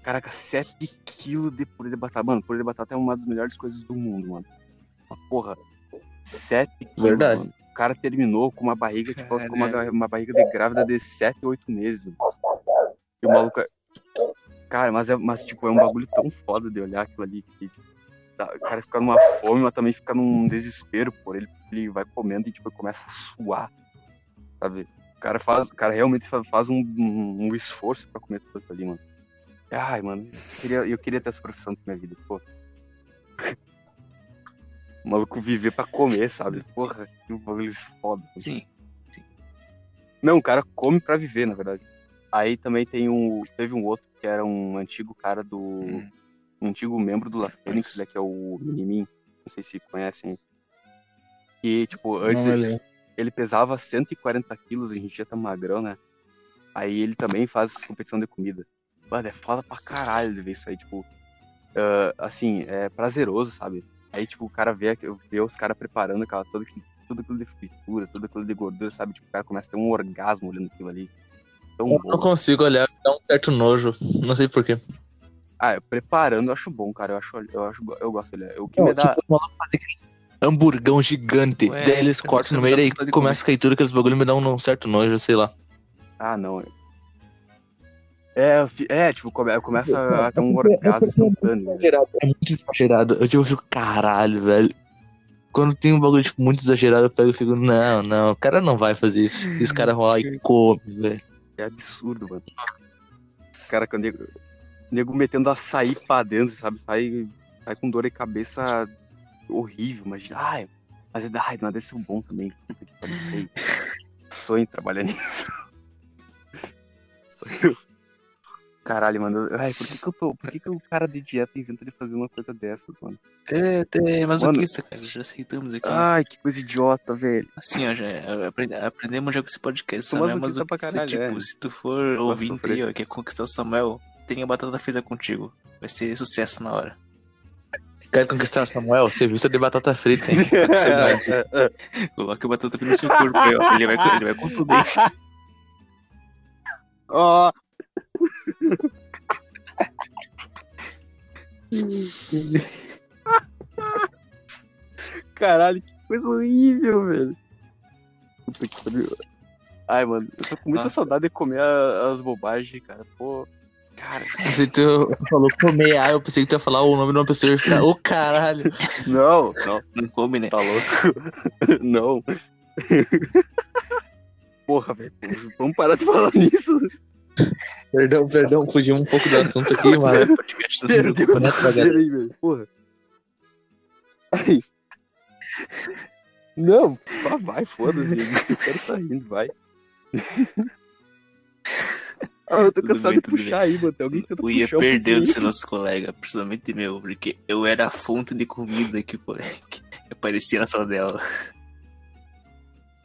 Caraca, 7 kg de purê de batata. Mano, purê de batata é uma das melhores coisas do mundo, mano. Porra. 7 quilos, Verdade. mano. O cara terminou com uma barriga, tipo, ficou uma, uma barriga de grávida de 7, 8 meses. mano. E o maluco. Cara, mas, é, mas tipo, é um bagulho tão foda de olhar aquilo ali. Que, tipo, dá- o cara fica numa fome, mas também fica num desespero por ele. Ele vai comendo e, tipo, começa a suar. Sabe? O cara, faz, o cara realmente fa- faz um, um, esforço pra comer tudo ali, mano. Ai, mano, eu queria, eu queria ter essa profissão na minha vida, pô. <laughs> O maluco viver pra comer, sabe? Porra, que bagulho foda. mano. Sim. Não, o cara come pra viver, na verdade. Aí também tem um. Teve um outro que era um antigo cara do. Hum. Um antigo membro do La Fênix, né? Que é o Minimin. Não sei se conhecem. Que, tipo, antes Não, ele, ele- pesava 140 quilos, a gente já tá magrão, né? Aí ele também faz essa competição de comida. Mano, é foda pra caralho de ver isso aí, tipo. ah, assim, é prazeroso, sabe? Aí, tipo, o cara vê, vê os caras preparando aquela, todo, tudo aquilo de fritura, tudo aquilo de gordura, sabe? Tipo, o cara começa a ter um orgasmo olhando aquilo ali. Tão Eu bom. não consigo olhar, dá um certo nojo. Não sei porquê. Ah, eu preparando eu acho bom, cara. Eu acho, eu acho, eu gosto dele. O que me dá. Tipo, fazer aqueles hamburgão gigante. Ué, daí eles cortam no não meio e de começa a cair tudo, aqueles bagulho me dá um certo nojo, sei lá. Ah, não. É, eu fi- é tipo, come- começa a ter um orgasmo instantâneo. né? Exagerado, é muito exagerado. Eu tipo, fico, caralho, velho. Quando tem um bagulho tipo, muito exagerado, eu pego e fico, não, não, o cara não vai fazer isso. E os caras vão lá e <laughs> come, velho é absurdo, mano. Cara, que o nego, nego metendo açaí pra dentro, sabe? Sai, sai com dor de cabeça horrível, mas. Ai, mas ai, nada é bom também. Sonho trabalhar <laughs> nisso. Sonho caralho, mano. Ai, por que que eu tô. Por que que o cara de dieta inventa de fazer uma coisa dessas, mano? É, é masoquista, cara. Já aceitamos aqui. Ai, que coisa idiota, velho. Assim, ó, já é, aprende- aprendemos já com esse podcast. Samuel é masoquista pra masoquista, caralho, tipo, é. se tu for Posso ouvinte sofrer. aí, ó, quer conquistar o Samuel, tenha batata frita contigo. Vai ser sucesso na hora. Quer conquistar o Samuel? Serviço de batata frita, hein? <laughs> <laughs> Coloca a batata frita no seu corpo aí, ó. Ele vai, com- ele vai com tudo aí. <laughs> <laughs> Caralho, que coisa horrível, velho. Puta que pariu. Ai, mano, eu tô com muita Nossa. saudade de comer a- as bobagens, cara. Pô. Cara, que tu falou comer, ah, eu pensei que tu ia falar o nome de uma pessoa e ficar, ô caralho. não, não, Não come, né? tá louco? <laughs> não. <laughs> Porra, velho, vamos parar de falar nisso. Perdão, perdão, fugi um pouco do assunto aqui, mano. Deus né? céu, aí, velho. Porra. Ai. Não, só vai, foda-se. Eu quero tá rindo, vai. Ah, eu tô Tudo cansado bem, de puxar aí, mano. Tem alguém O Ia puxar um perdeu de ser nosso colega, principalmente meu, porque eu era a fonte de comida que <laughs> o colega aparecia na sala dela.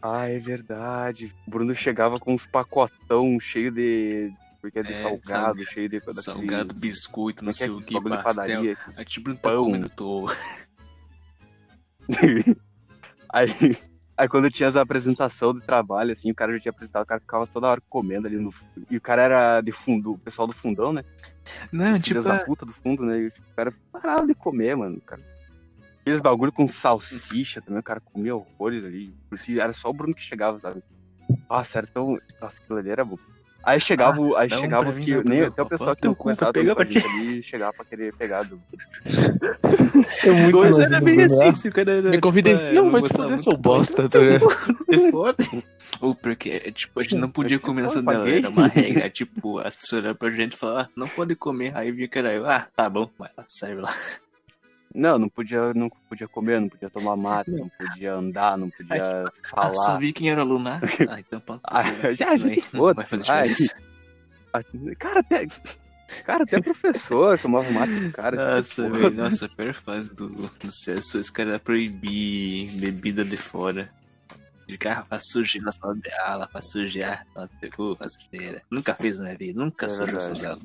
Ah, é verdade. O Bruno chegava com uns pacotão cheio de. Porque é de É, salgado, salga- cheio de. daqueles- Salgado, biscoito, não é é sei o que, pastel. padaria? Aí tipo, não tá comendo tô. aí, aí quando tinha as apresentação de trabalho, assim, o cara já tinha apresentado, o cara ficava toda hora comendo ali no. E o cara era de fundo, o pessoal do fundão, né? Não, Os tipo, filhos da puta do fundo, né? E, o cara parava de comer, mano. Cara. Aqueles bagulho com salsicha também, o cara comia horrores ali. Por si, era só o Bruno que chegava, sabe? Nossa, era tão. Nossa, aquilo ali era bom. Aí chegava, o- aí chegava os mim, que. um pra Nem, mim. até o pessoal que não começava pra pegar com a pra gente ali chegava pra querer pegar do. É muito Dois era bem Bruno, assim, se o cara era. Me convidei. tipo, é, não, vai fuder, muito seu do bosta, tá ligado? É foda. Ou porque, é, tipo, a gente não podia É comer dela, paguei. era uma regra. Tipo, as pessoas olhavam pra gente e falavam, ah, não pode comer. Aí vinha cara, eu, ah, tá bom, vai lá, serve lá. Não, não podia, não podia comer, não podia tomar mate, não podia andar, não podia Ah, só falar. vi quem era aluno. <laughs> Ah, ah, então pronto. Ah, já vai foda-se, diferença. Cara, até. Cara, até professor tomava mate do cara. Nossa, velho, nossa, pior fase do, do CSU, esse cara proibir bebida de fora. De carro faz sujeira na sala de aula, faz na cu, faz sujeira. Nunca fez na vida, nunca É sujou a verdade. sala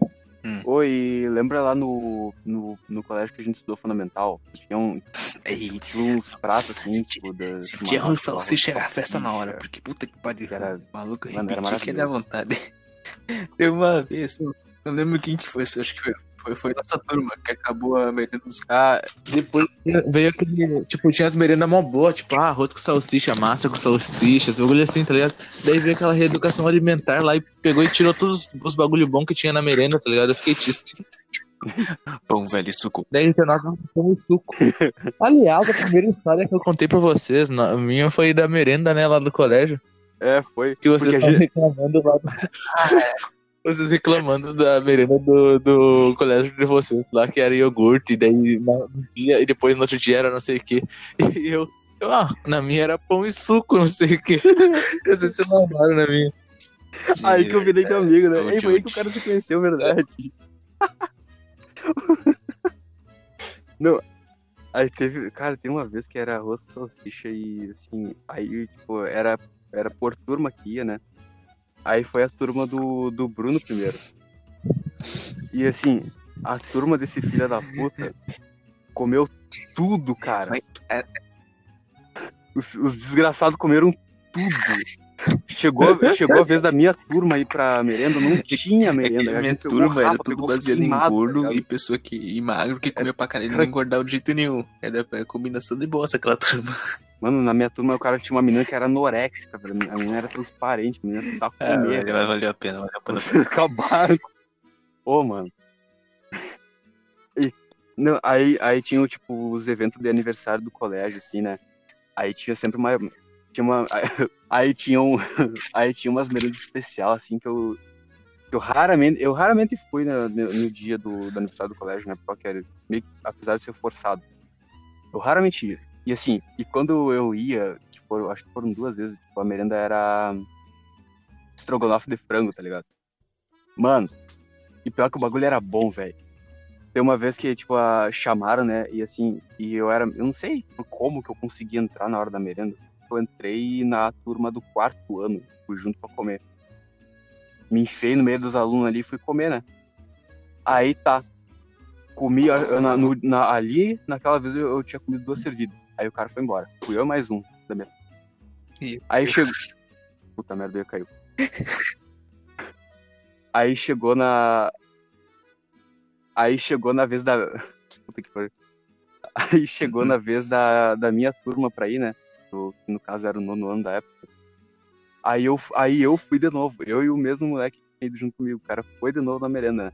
dela. Oi, lembra lá no, no, no colégio que a gente estudou fundamental? Tinha, um, tinha uns pratos assim, Se tipo. Se tinha arroz salsicha, era festa na hora, porque puta que pariu, Era- maluco, mano, era repeti que maravilhoso. vontade. <laughs> Teve uma vez, não lembro quem que foi, acho que foi, foi, foi nossa turma, que acabou a merenda dos Ah, Depois veio aquele. Tipo, tinha as merendas mó boa, tipo, ah, arroz com salsicha, massa com salsicha, esse bagulho assim, tá ligado? Daí veio aquela reeducação alimentar lá e pegou e tirou todos os bagulho bom que tinha na merenda, tá ligado? Eu fiquei triste. pão velho e suco. Daí nós tomamos suco. Aliás, a primeira história que eu contei pra vocês, na- a minha foi da merenda, né, lá do colégio. é, foi. Que vocês estavam gente- reclamando lá. do- Vocês reclamando da merenda do, do colégio de vocês lá, que era iogurte, e daí no dia, e depois no outro dia era não sei o que. <laughs> E eu, eu, ah, na minha era pão e suco, não sei o que. <laughs> Vocês se lavaram na minha. Aí que eu virei teu amigo, né? Aí foi aí que o cara se conheceu, verdade. <laughs> Não. Aí teve. Cara, tem uma vez que era arroz salsicha e assim. Aí, tipo, era, era por turma que ia, né? Aí foi a turma do, do Bruno primeiro. E assim, a turma desse filho da puta comeu tudo, cara. É- Os, os desgraçados comeram tudo. Chegou, chegou a vez da minha turma ir pra merenda, não tinha É merenda. a A minha turma era tudo baseado em queimado, tá gordo e pessoa que, e magro que comia pra caralho e não engordava de jeito nenhum. Era a combinação de bosta aquela turma. Mano, na minha turma o cara tinha uma menina que era anoréxica, velho. A menina era transparente, a menina precisava Ah, comer. mas valeu a pena, valeu a pena. Vocês <laughs> acabaram. Ô, mano. E, não, aí, aí tinha, tipo, os eventos de aniversário do colégio, assim, né? Aí tinha sempre uma. Tinha uma. <laughs> Aí tinha um. <laughs> Aí tinha umas merendas especial, assim, que eu. que Eu raramente, eu raramente fui no, no- dia do, do aniversário do colégio, né? Porque era meio, apesar de ser forçado. Eu raramente ia. E assim, e quando eu ia, tipo, acho que foram duas vezes, tipo, a merenda era estrogonofe de frango, tá ligado? Mano, E pior que o bagulho era bom, velho. Tem uma vez que, tipo, a, chamaram, né? E assim, e eu era. Eu não sei como que eu consegui entrar na hora da merenda. Eu entrei na turma do quarto ano, fui junto pra comer. Me enfiei no meio dos alunos ali e fui comer, né? Aí tá. Comi na- no- na- ali, naquela vez eu, eu tinha comido duas servidas. Aí o cara foi embora. Fui eu mais um da minha. Aí chegou. Puta merda, eu caiu. <laughs> Aí chegou na. Aí chegou na vez da. Puta que pariu. Aí chegou na vez da, da minha turma pra ir, né? Do- que no caso era o nono ano da época. Aí eu, aí eu fui de novo. Eu e o mesmo moleque que tinha ido junto comigo. O cara foi de novo na merenda, né?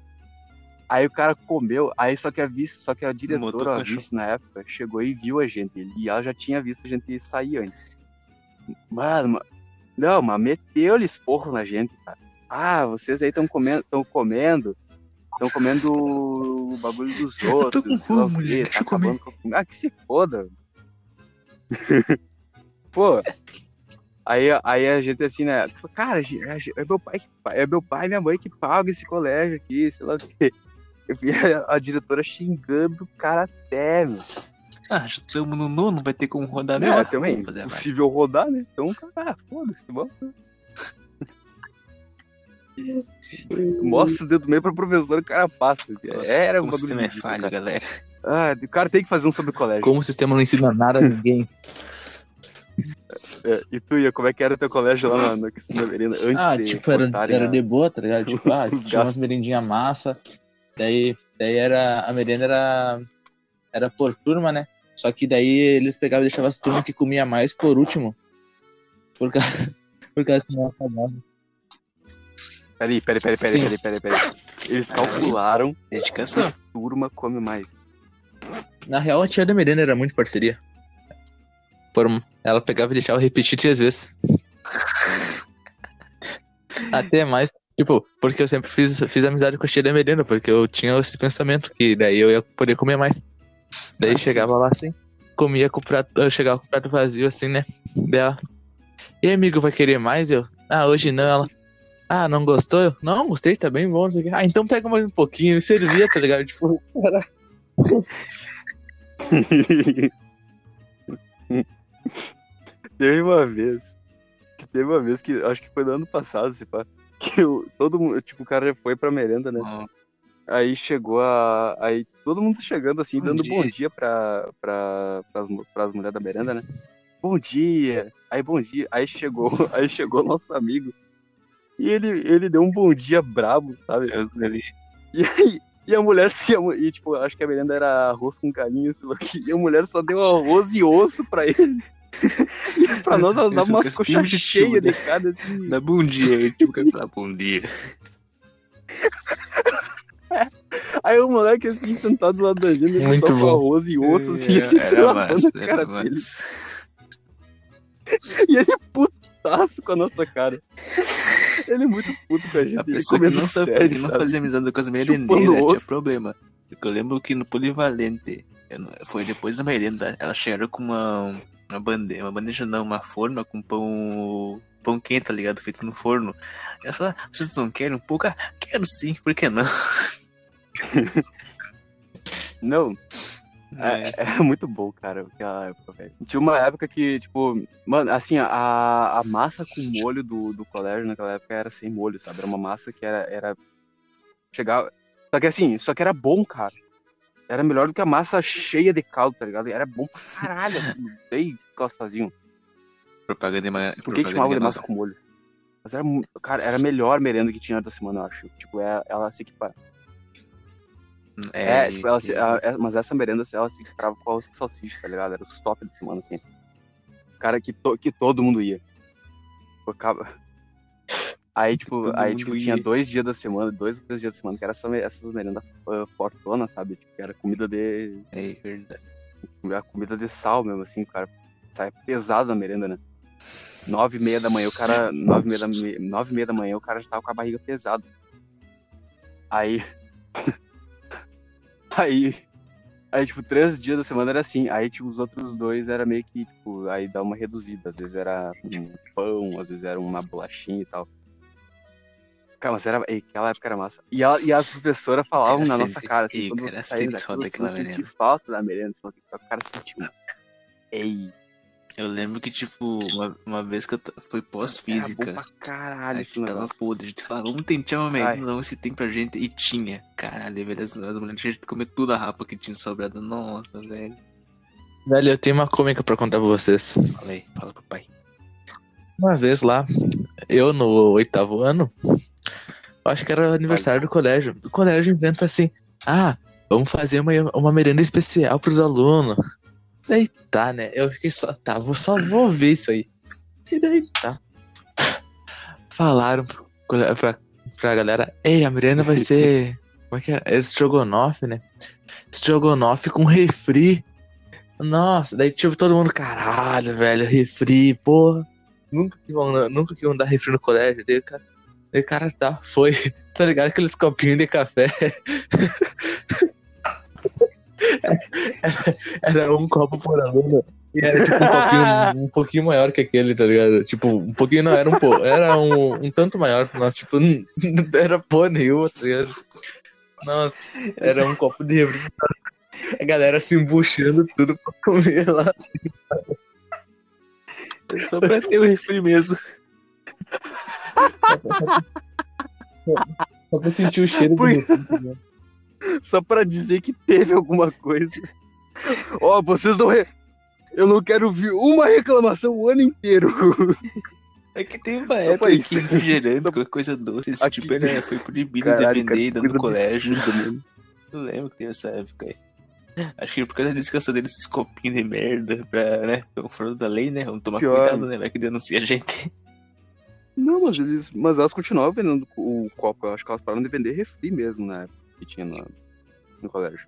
Aí o cara comeu, aí só que a vice, só que a diretora, a vice na época, chegou e viu a gente. E ela já tinha visto a gente sair antes. Mano, ma- não, mas meteu-lhe esporro na gente, cara. Ah, vocês aí estão comendo, estão comendo, estão comendo o bagulho dos <laughs> outros. com sei lá o fome, mulher, tá deixa eu comer. acabando com a- Ah, que se foda. <laughs> Pô, aí, aí a gente assim, né? Cara, é meu pai que é meu pai e minha mãe que pagam esse colégio aqui, sei lá o quê. Eu vi a, a diretora xingando o cara até, meu. Ah, já estamos no nono, vai ter como rodar É, mesmo. também, Vamos fazer possível rodar, né? Então, cara, foda-se. <laughs> Mostra o dedo meio pra professor, o cara passa. Nossa, Era um bagulho sistema é falho, cara. galera. Ah, o cara tem que fazer um sobre colégio. Como o sistema não ensina nada a ninguém. É, e tu, Ia, como é que era teu colégio lá na, na questão da merenda? Antes Ah, de tipo, era, cortarem era de boa, tá ligado? Tipo, <laughs> ah, tinha umas gastos. merendinha massa. Daí, daí era. A merenda era. Era por turma, né? Só que daí eles pegavam e deixavam as turmas que comia mais por último. Por causa, <laughs> por causa que não acabava. Peraí, peraí, peraí, peraí, peraí, peraí, peraí. Eles calcularam Dedicação. turma come mais. Na real, a tia da merenda era muito parceria. Por, ela pegava e deixava repetir três vezes. <laughs> Até mais. Tipo, porque eu sempre fiz, fiz amizade com a da merenda, porque eu tinha esse pensamento que daí eu ia poder comer mais. Daí Ah, chegava sim. lá assim, comia com o prato, eu chegava com o prato vazio assim, né? Dela. E amigo, vai querer mais? Eu, ah, hoje não. Ela, ah, não gostou? Eu, não, gostei, tá bem bom. não sei o quê. Ah, então pega mais um pouquinho. E servia, tá ligado? Tipo, <laughs> Teve uma vez. Teve uma vez que acho que foi no ano passado, se pá. Que eu, todo mundo, tipo, o cara foi pra merenda, né? Ó, Aí chegou a. Aí todo mundo chegando assim, Bom dando dia. bom dia pra, pra, pras, pras mulheres da merenda, né? Bom dia! Aí bom dia. Aí chegou, <laughs> aí chegou nosso amigo. E ele, ele deu um bom dia brabo, sabe? E aí, e a mulher se e, tipo, acho que a merenda era arroz com carinho, sei lá o. E a mulher só deu arroz e osso pra ele. <laughs> Pra nós elas davam Isso, umas coxas de cheias de cada, assim. Dá bom dia aí, tipo, quer falar bom dia. Aí o moleque assim, sentado do lado da gente, Muito só com bom. arroz e osso, assim, a gente se lavando massa, a cara dele. E ele putaço com a nossa cara. Ele é muito puto com a gente. A ele pessoa que comendo não, sabe, sério, que não sabe? fazia amizade com as merendeiras tinha problema. Porque eu lembro que no Polivalente, eu não- foi depois da merenda, elas chegaram com uma, uma bandeja, uma bandeja não, uma forma com pão, pão quente, tá ligado? Feito no forno. Ela falou, ah, vocês não querem um pouco? Ah, quero sim, por que não? <laughs> Não, é, É, é <laughs> muito bom, cara, aquela época, velho. Tinha uma época que, tipo, mano, assim, a, a massa com molho do, do colégio naquela época era sem molho, sabe? Era uma massa que era. era... Chegava. Só que assim, só que era bom, cara. Era melhor do que a massa cheia de caldo, tá ligado? Era bom pra caralho. <laughs> Sei que elas faziam. propaganda de ma- Por que chamava de massa com molho? Mas era, cara, era a melhor merenda que tinha da semana, eu acho. Tipo, é, ela se equipara. É, e- tipo, ela se- e- ela- é- mas essa merenda, ela se equiparava com arroz com salsicha, tá ligado? Era os top da semana, assim. Cara, que, to- que todo mundo ia. Acaba- Aí, tipo, Todo aí, tipo, tinha dois dias da semana, dois ou três dias da semana, que era essa, essas merendas uh, fortonas, sabe? Tipo, que era comida de. É verdade. a comida de sal mesmo, assim, cara. Sai pesado na merenda, né? Nove e meia da manhã, o cara. Nove e meia da, me- nove e meia da manhã, o cara já tava com a barriga pesada. Aí. <laughs> aí. Aí, tipo, três dias da semana era assim. Aí, tipo, os outros dois era meio que, tipo, aí dá uma reduzida. Às vezes era um pão, às vezes era uma bolachinha e tal. Cara, mas era, ei, aquela época era massa. E, ela- e as professoras falavam Era na nossa cara, assim, ei, quando cara, você saía daquilo, você não sentia merenda. falta da merenda, você falou que o cara sentiu. Ei, Eu lembro que, tipo, uma, uma vez que eu fui era bom pós-física, pra a caralho gente tava negócio. podre, a gente falava, vamos tentar uma Ai. não, se tem pra gente, e tinha. Caralho, velho, as, as mulheres tinham que comer toda a rapa que tinha sobrado. Nossa, velho. Velho, eu tenho uma cômica pra contar pra vocês. Fala aí, fala pro pai. Uma vez lá, eu no oitavo ano, acho que era aniversário do colégio. O colégio inventa assim: ah, vamos fazer uma, uma merenda especial pros alunos. Daí tá, né? Eu fiquei só, tá, vou só vou ver isso aí. E daí tá. Falaram cole- pra, pra galera: ei, a merenda vai ser. Como é que era? Era estrogonofe, né? Estrogonofe com refri. Nossa, daí tipo todo mundo, caralho, velho, refri, porra. Nunca que vão, nunca que vão dar refri no colégio. Daí o cara, daí o cara tá, foi. <laughs> Tá ligado? Aqueles copinhos de café. Era, <laughs> era um copo por aluno. E era tipo um copinho um pouquinho maior que aquele, tá ligado? Tipo, um pouquinho não, era um pouco. Era um, um tanto maior pra nós, tipo, <laughs> era porra nenhuma, tá ligado? Nossa, era um copo de refri. A galera se embuchando tudo pra comer lá. Só pra ter o refri mesmo. Só pra sentir o cheiro do Por- refri, tá? Só pra dizer que teve alguma coisa. Ó, vocês não. Re... Eu não quero ouvir uma reclamação o ano inteiro. É que tem uma Só época pra que isso. refrigerante, Só- coisa doce, esse Aqui- tipo, ele foi proibido Caralho, de cara, vender que ainda no colégio. Eu lembro que teve essa época aí. Acho que por causa disso que eu sou desses copinhos de merda pra, né? Fora da lei, né? Vamos tomar Pior. cuidado, né? Vai que denuncia a gente. Não, mas, eles, mas elas continuavam vendendo o copo. Eu acho que elas pararam de vender refri mesmo na época que tinha no, no colégio.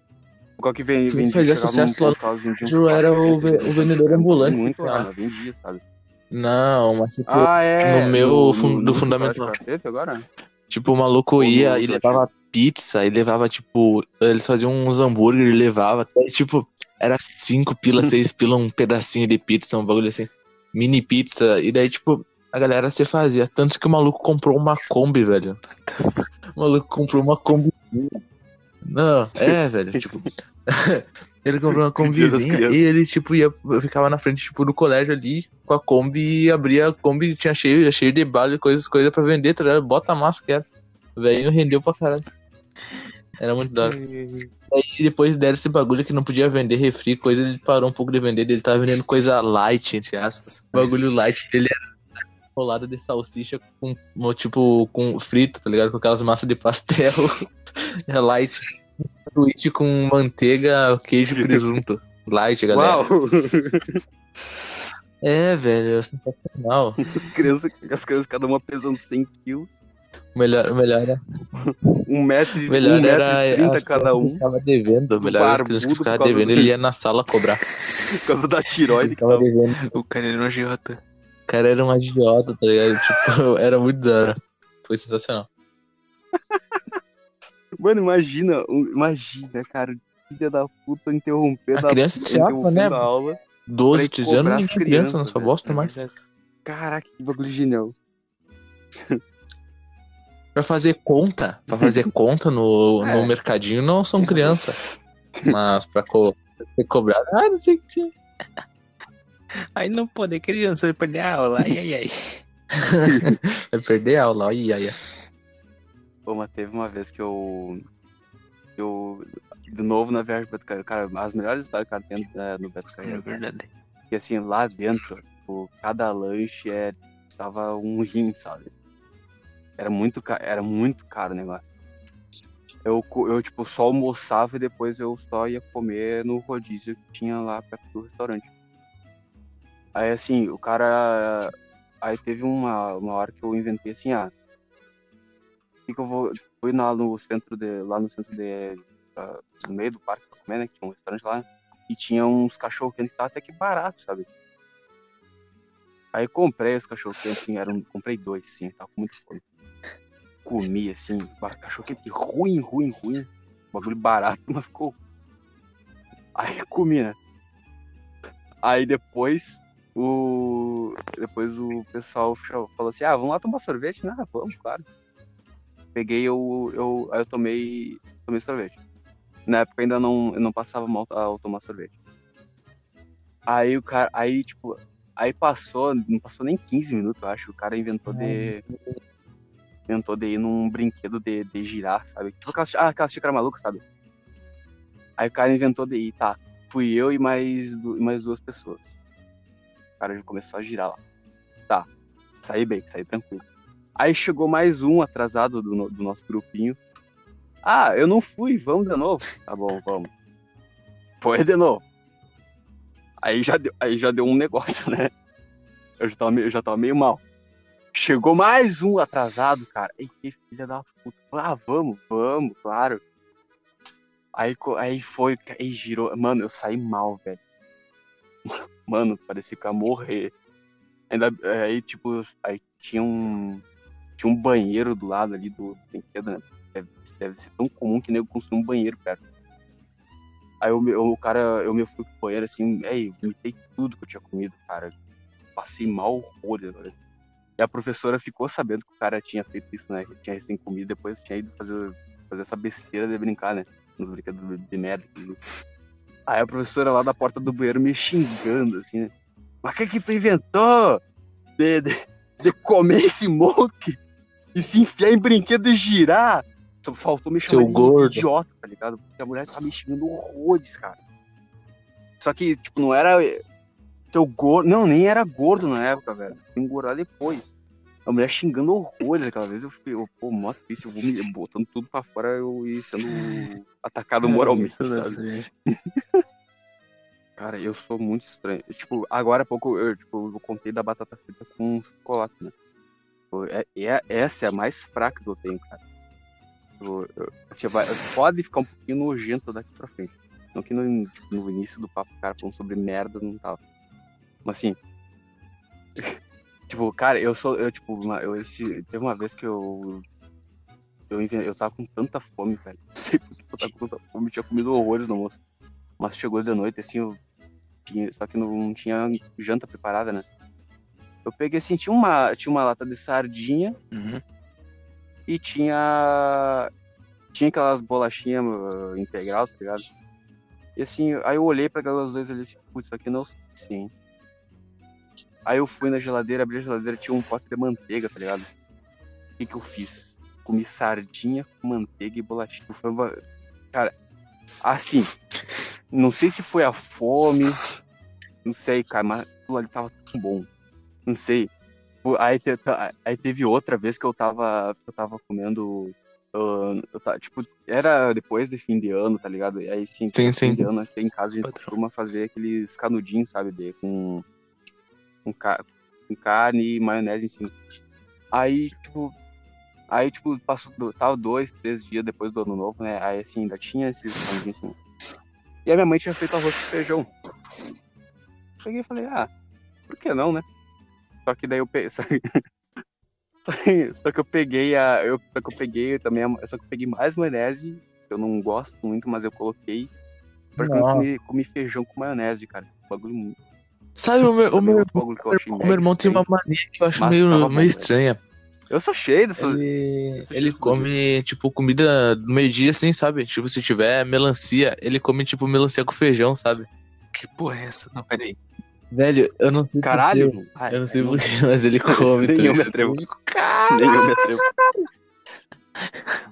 O qual que vem, vendia, fazia sucesso lá vendiam Ju era o ve- o vendedor ambulante, Muito, cara. cara, vendia, sabe? Não, mas tipo, Ah, é. no meu fun- do último fundamental. agora? tipo, o maluco ia no e levava pizza, e levava, tipo, eles faziam uns hambúrguer e levava. Até, tipo, era cinco pila, <laughs> seis pila, um pedacinho de pizza, um bagulho assim. Mini pizza. E daí, tipo, a galera se fazia. Tanto que o maluco comprou uma Kombi, velho. O maluco comprou uma Kombi. Não, é, velho, tipo. <laughs> ele comprou uma Kombizinha crianças. e ele, tipo, ia, ficava na frente, tipo, do colégio ali com a Kombi e abria a Kombi, tinha cheio, cheio de bala e coisas, coisas pra vender, tá ligado? Bota a massa que era. O velhinho rendeu pra caralho. Era muito da hora. Aí depois deram esse bagulho que não podia vender refri, coisa, ele parou um pouco de vender, ele tava vendendo coisa light, entre aspas. O bagulho light dele era rolada de salsicha com, tipo, com frito, tá ligado? Com aquelas massas de pastel. <laughs> é light. Sanduíche com manteiga, queijo e presunto. Light, galera. Uau! É, velho, é sensacional. As crianças, as crianças, cada uma pesando 100 quilos. Melhor, melhor, era- <laughs> Um metro e melhor um metro era e trinta cada um. ficava devendo. O melhor era as crianças que causa devendo, do- ele ia na sala cobrar. <laughs> Por causa da tiroide que Ficava tava. devendo. O cara era um agiota. O cara era um idiota, tá ligado? <laughs> Tipo, era muito da hora. Foi sensacional. Mano, imagina, imagina, cara, filha da puta interrompendo A criança te acha, interrompendo né? aula. 12, Pra 13 anos, ninguém crianças, pensa nessa velho. bosta É mais. verdade. Caraca, que bagulho genial. Pra fazer conta, pra fazer <laughs> conta no, É. no mercadinho, não são criança. <laughs> Mas pra co ser cobrado, ah, não sei o que. Aí não pode, criança, vai perder a aula. Ai, ai, ai. <laughs> Vai perder a aula, ai, ai, ai. Pô, mas teve uma vez que eu. Eu. De novo na viagem do Beto Carreiro. Cara, as melhores histórias que cara tem é, no Beto É Carreiro. verdade. E assim, lá dentro, tipo, cada lanche é, tava um rim, sabe? Era muito, ca- era muito caro o negócio. Eu, eu, tipo, só almoçava e depois eu só ia comer no rodízio que tinha lá perto do restaurante. Aí, assim, o cara... Aí teve uma, uma hora que eu inventei assim, ah... que que eu vou... Fui lá no centro de... Lá no centro de... ah, no meio do parque pra comer, né? Que tinha um restaurante lá. E tinha uns cachorro quente que tava até que barato, sabe? Aí comprei os cachorro quente, assim, eram, comprei dois, sim, tava com muito fome. Comi, assim, cachorro quente ruim, ruim, ruim. Bagulho barato, <laughs> mas ficou. Aí comi, né? Aí depois o. Depois o pessoal fa- falou assim, ah, vamos lá tomar sorvete? Não, vamos, claro. peguei, eu, eu, aí eu tomei, tomei sorvete. Na época ainda não, eu não passava mal ao tomar sorvete. Aí o cara, aí tipo, aí passou, não passou nem 15 minutos, eu acho, o cara inventou de inventou de ir num brinquedo de, de girar, sabe? Tipo aquela, ah, aquela xícara maluca, sabe? Aí o cara inventou de ir, tá. Fui eu e mais, mais duas pessoas. O cara já começou a girar lá. Tá. Saí bem, saí tranquilo. Aí chegou mais um atrasado do, do nosso grupinho. Ah, eu não fui, vamos de novo. Tá bom, vamos. Foi de novo. Aí já deu, aí já deu um <laughs> negócio, né? Eu já tava meio, já tava meio mal. Chegou mais um atrasado, cara. Ei, que filha da puta. Ah, vamos, vamos, claro. Aí, aí foi, aí girou. Mano, eu saí mal, velho. <laughs> Mano, parecia que ia morrer. Ainda, aí, tipo, aí tinha um. Tinha um banheiro do lado ali do brinquedo, né? Deve, deve ser tão comum que nego construir um banheiro perto. Aí eu, eu, o cara, eu me fui pro banheiro assim, aí, vomitei tudo que eu tinha comido, cara. Passei mal horrores, velho. E a professora ficou sabendo que o cara tinha feito isso, né? Que tinha recém comido, depois tinha ido fazer, fazer essa besteira de brincar, né? Nos brinquedos de merda. Aí a professora lá da porta do banheiro me xingando, assim, né? Mas o que que tu inventou? De, de, de, comer esse monte e se enfiar em brinquedo e girar? Só faltou me chamar de idiota, tá ligado? Porque a mulher tava me xingando horrores, cara. Só que, tipo, não era seu gordo. Não, nem era gordo na época, velho. Fui engordar depois. A mulher xingando horrores aquela vez. Eu fiquei, eu, pô, mó triste, eu vou me botando tudo pra fora eu ir sendo atacado moralmente, sabe? <laughs> Cara, eu sou muito estranho. Tipo, agora há pouco eu, tipo, eu contei da batata frita com chocolate, né? Tipo, é, é, essa é a mais fraca que eu tenho, cara. Tipo, eu, assim, vai, pode ficar um pouquinho nojento daqui pra frente. Não que no, tipo, no início do papo, cara, falando sobre merda, não tava. Mas assim. <laughs> tipo, cara, eu sou. Eu, tipo, uma, eu, esse, teve uma vez que eu. Eu, eu tava com tanta fome, velho. <laughs> Não sei porque eu tava com tanta fome, tinha comido horrores no almoço. Mas chegou de noite, assim, eu tinha, só que não tinha janta preparada, né? Eu peguei assim, tinha uma, tinha uma lata de sardinha Uhum. e tinha. Tinha aquelas bolachinhas uh, integral, tá ligado? E assim, aí eu olhei pra aquelas duas ali assim, putz, isso aqui não é o suficiente. Aí eu fui na geladeira, abri a geladeira, tinha um pote de manteiga, tá ligado? O que que eu fiz? Comi sardinha com manteiga e bolachinha. Foi uma... Cara, assim, não sei se foi a fome, não sei, cara, mas aquilo ali tava tão bom. Não sei. Aí, te- aí teve outra vez que eu tava, eu tava comendo. ah, eu ta- tipo, era depois de fim de ano, tá ligado? E aí sim, Sim, fim sim. de ano aqui em casa a gente Patrão. costuma fazer aqueles canudinhos, sabe? De, com, com, com carne e maionese em cima. Aí, tipo. Aí, tipo, passou do- tava dois, três dias depois do ano novo, né? Aí assim, ainda tinha esses canudinhos assim. E a minha mãe tinha feito arroz com feijão. Peguei e falei, ah, por que não, né? Só que daí eu peguei. <laughs> Só que, só que- eu peguei a. Eu, só que eu peguei também. a- Só que eu peguei mais maionese, eu não gosto muito, mas eu coloquei. Pra eu comi feijão com maionese, cara. Bagulho muito. Sabe, o meu, o meu, o meu irmão tem uma mania que eu acho Mas meio, meio velho. estranha. Eu sou cheio dessas. Ele, ele come, tipo, comida do meio-dia, assim, sabe? Tipo, se tiver melancia, ele come, tipo, melancia com feijão, sabe? Que porra é essa? Não, peraí. Velho, eu não sei Caralho! porquê. Ai, Eu não sei porquê, mas ele <laughs> come. Nem tá eu me atrevo. Nem eu me atrevo.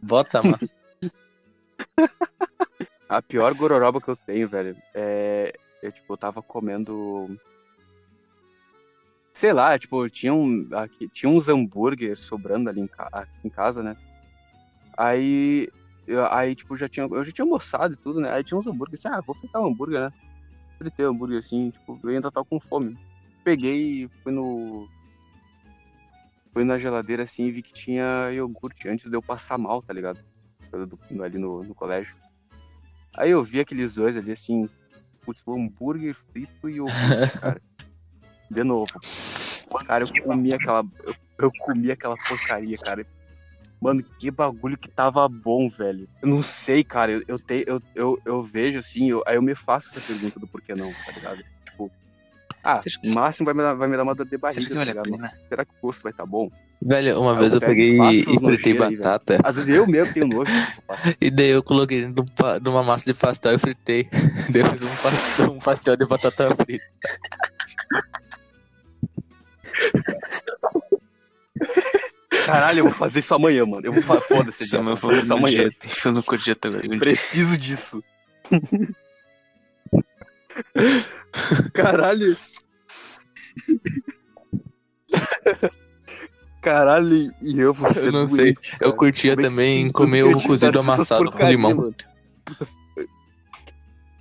bota, mano. <laughs> A pior gororoba que eu tenho, velho, é. Eu, tipo, eu tava comendo. Sei lá, tipo, tinha, um, aqui, tinha uns hambúrguer sobrando ali em, aqui em casa, né? Aí. Eu, aí, tipo, já tinha, eu já tinha almoçado e tudo, né? Aí tinha uns hambúrguer assim, ah, vou fritar um hambúrguer, né? Fritei o hambúrguer assim, tipo, eu ainda tava com fome. Peguei e fui no. Fui na geladeira assim e vi que tinha iogurte antes de eu passar mal, tá ligado? Do- ali no, no colégio. Aí eu vi aqueles dois ali assim, putz, hambúrguer frito e iogurte, <laughs> cara. De novo. Cara, eu comi aquela. Eu, eu comi aquela porcaria, cara. Mano, que bagulho que tava bom, velho. Eu não sei, cara. Eu, eu, te, eu, eu, eu vejo assim, eu- aí eu me faço essa pergunta do porquê não, tá ligado? Tipo, Ah, no máximo vai me dar, vai me dar uma dor de barriga, que tá a ligado? pena? Será que o gosto vai estar bom? Velho, uma Eu vez eu pego e peguei e fritei nojeiros aí, batata. Às vezes eu mesmo tenho nojo. eu <laughs> faço. E daí eu coloquei num numa massa de pastel e fritei. <laughs> Eu fiz um pastel, um pastel de batata frita. Caralho, eu vou fazer isso amanhã, mano. Eu vou fa- foda-se, é eu vou fazer isso amanhã. dia. Enfia no cojeto agora. Preciso disso. Caralho. Caralho, e eu vou ser Eu não sei. doente, Eu cara. curtia Como é que também tem comer ovo cozido amassado com limão. mano?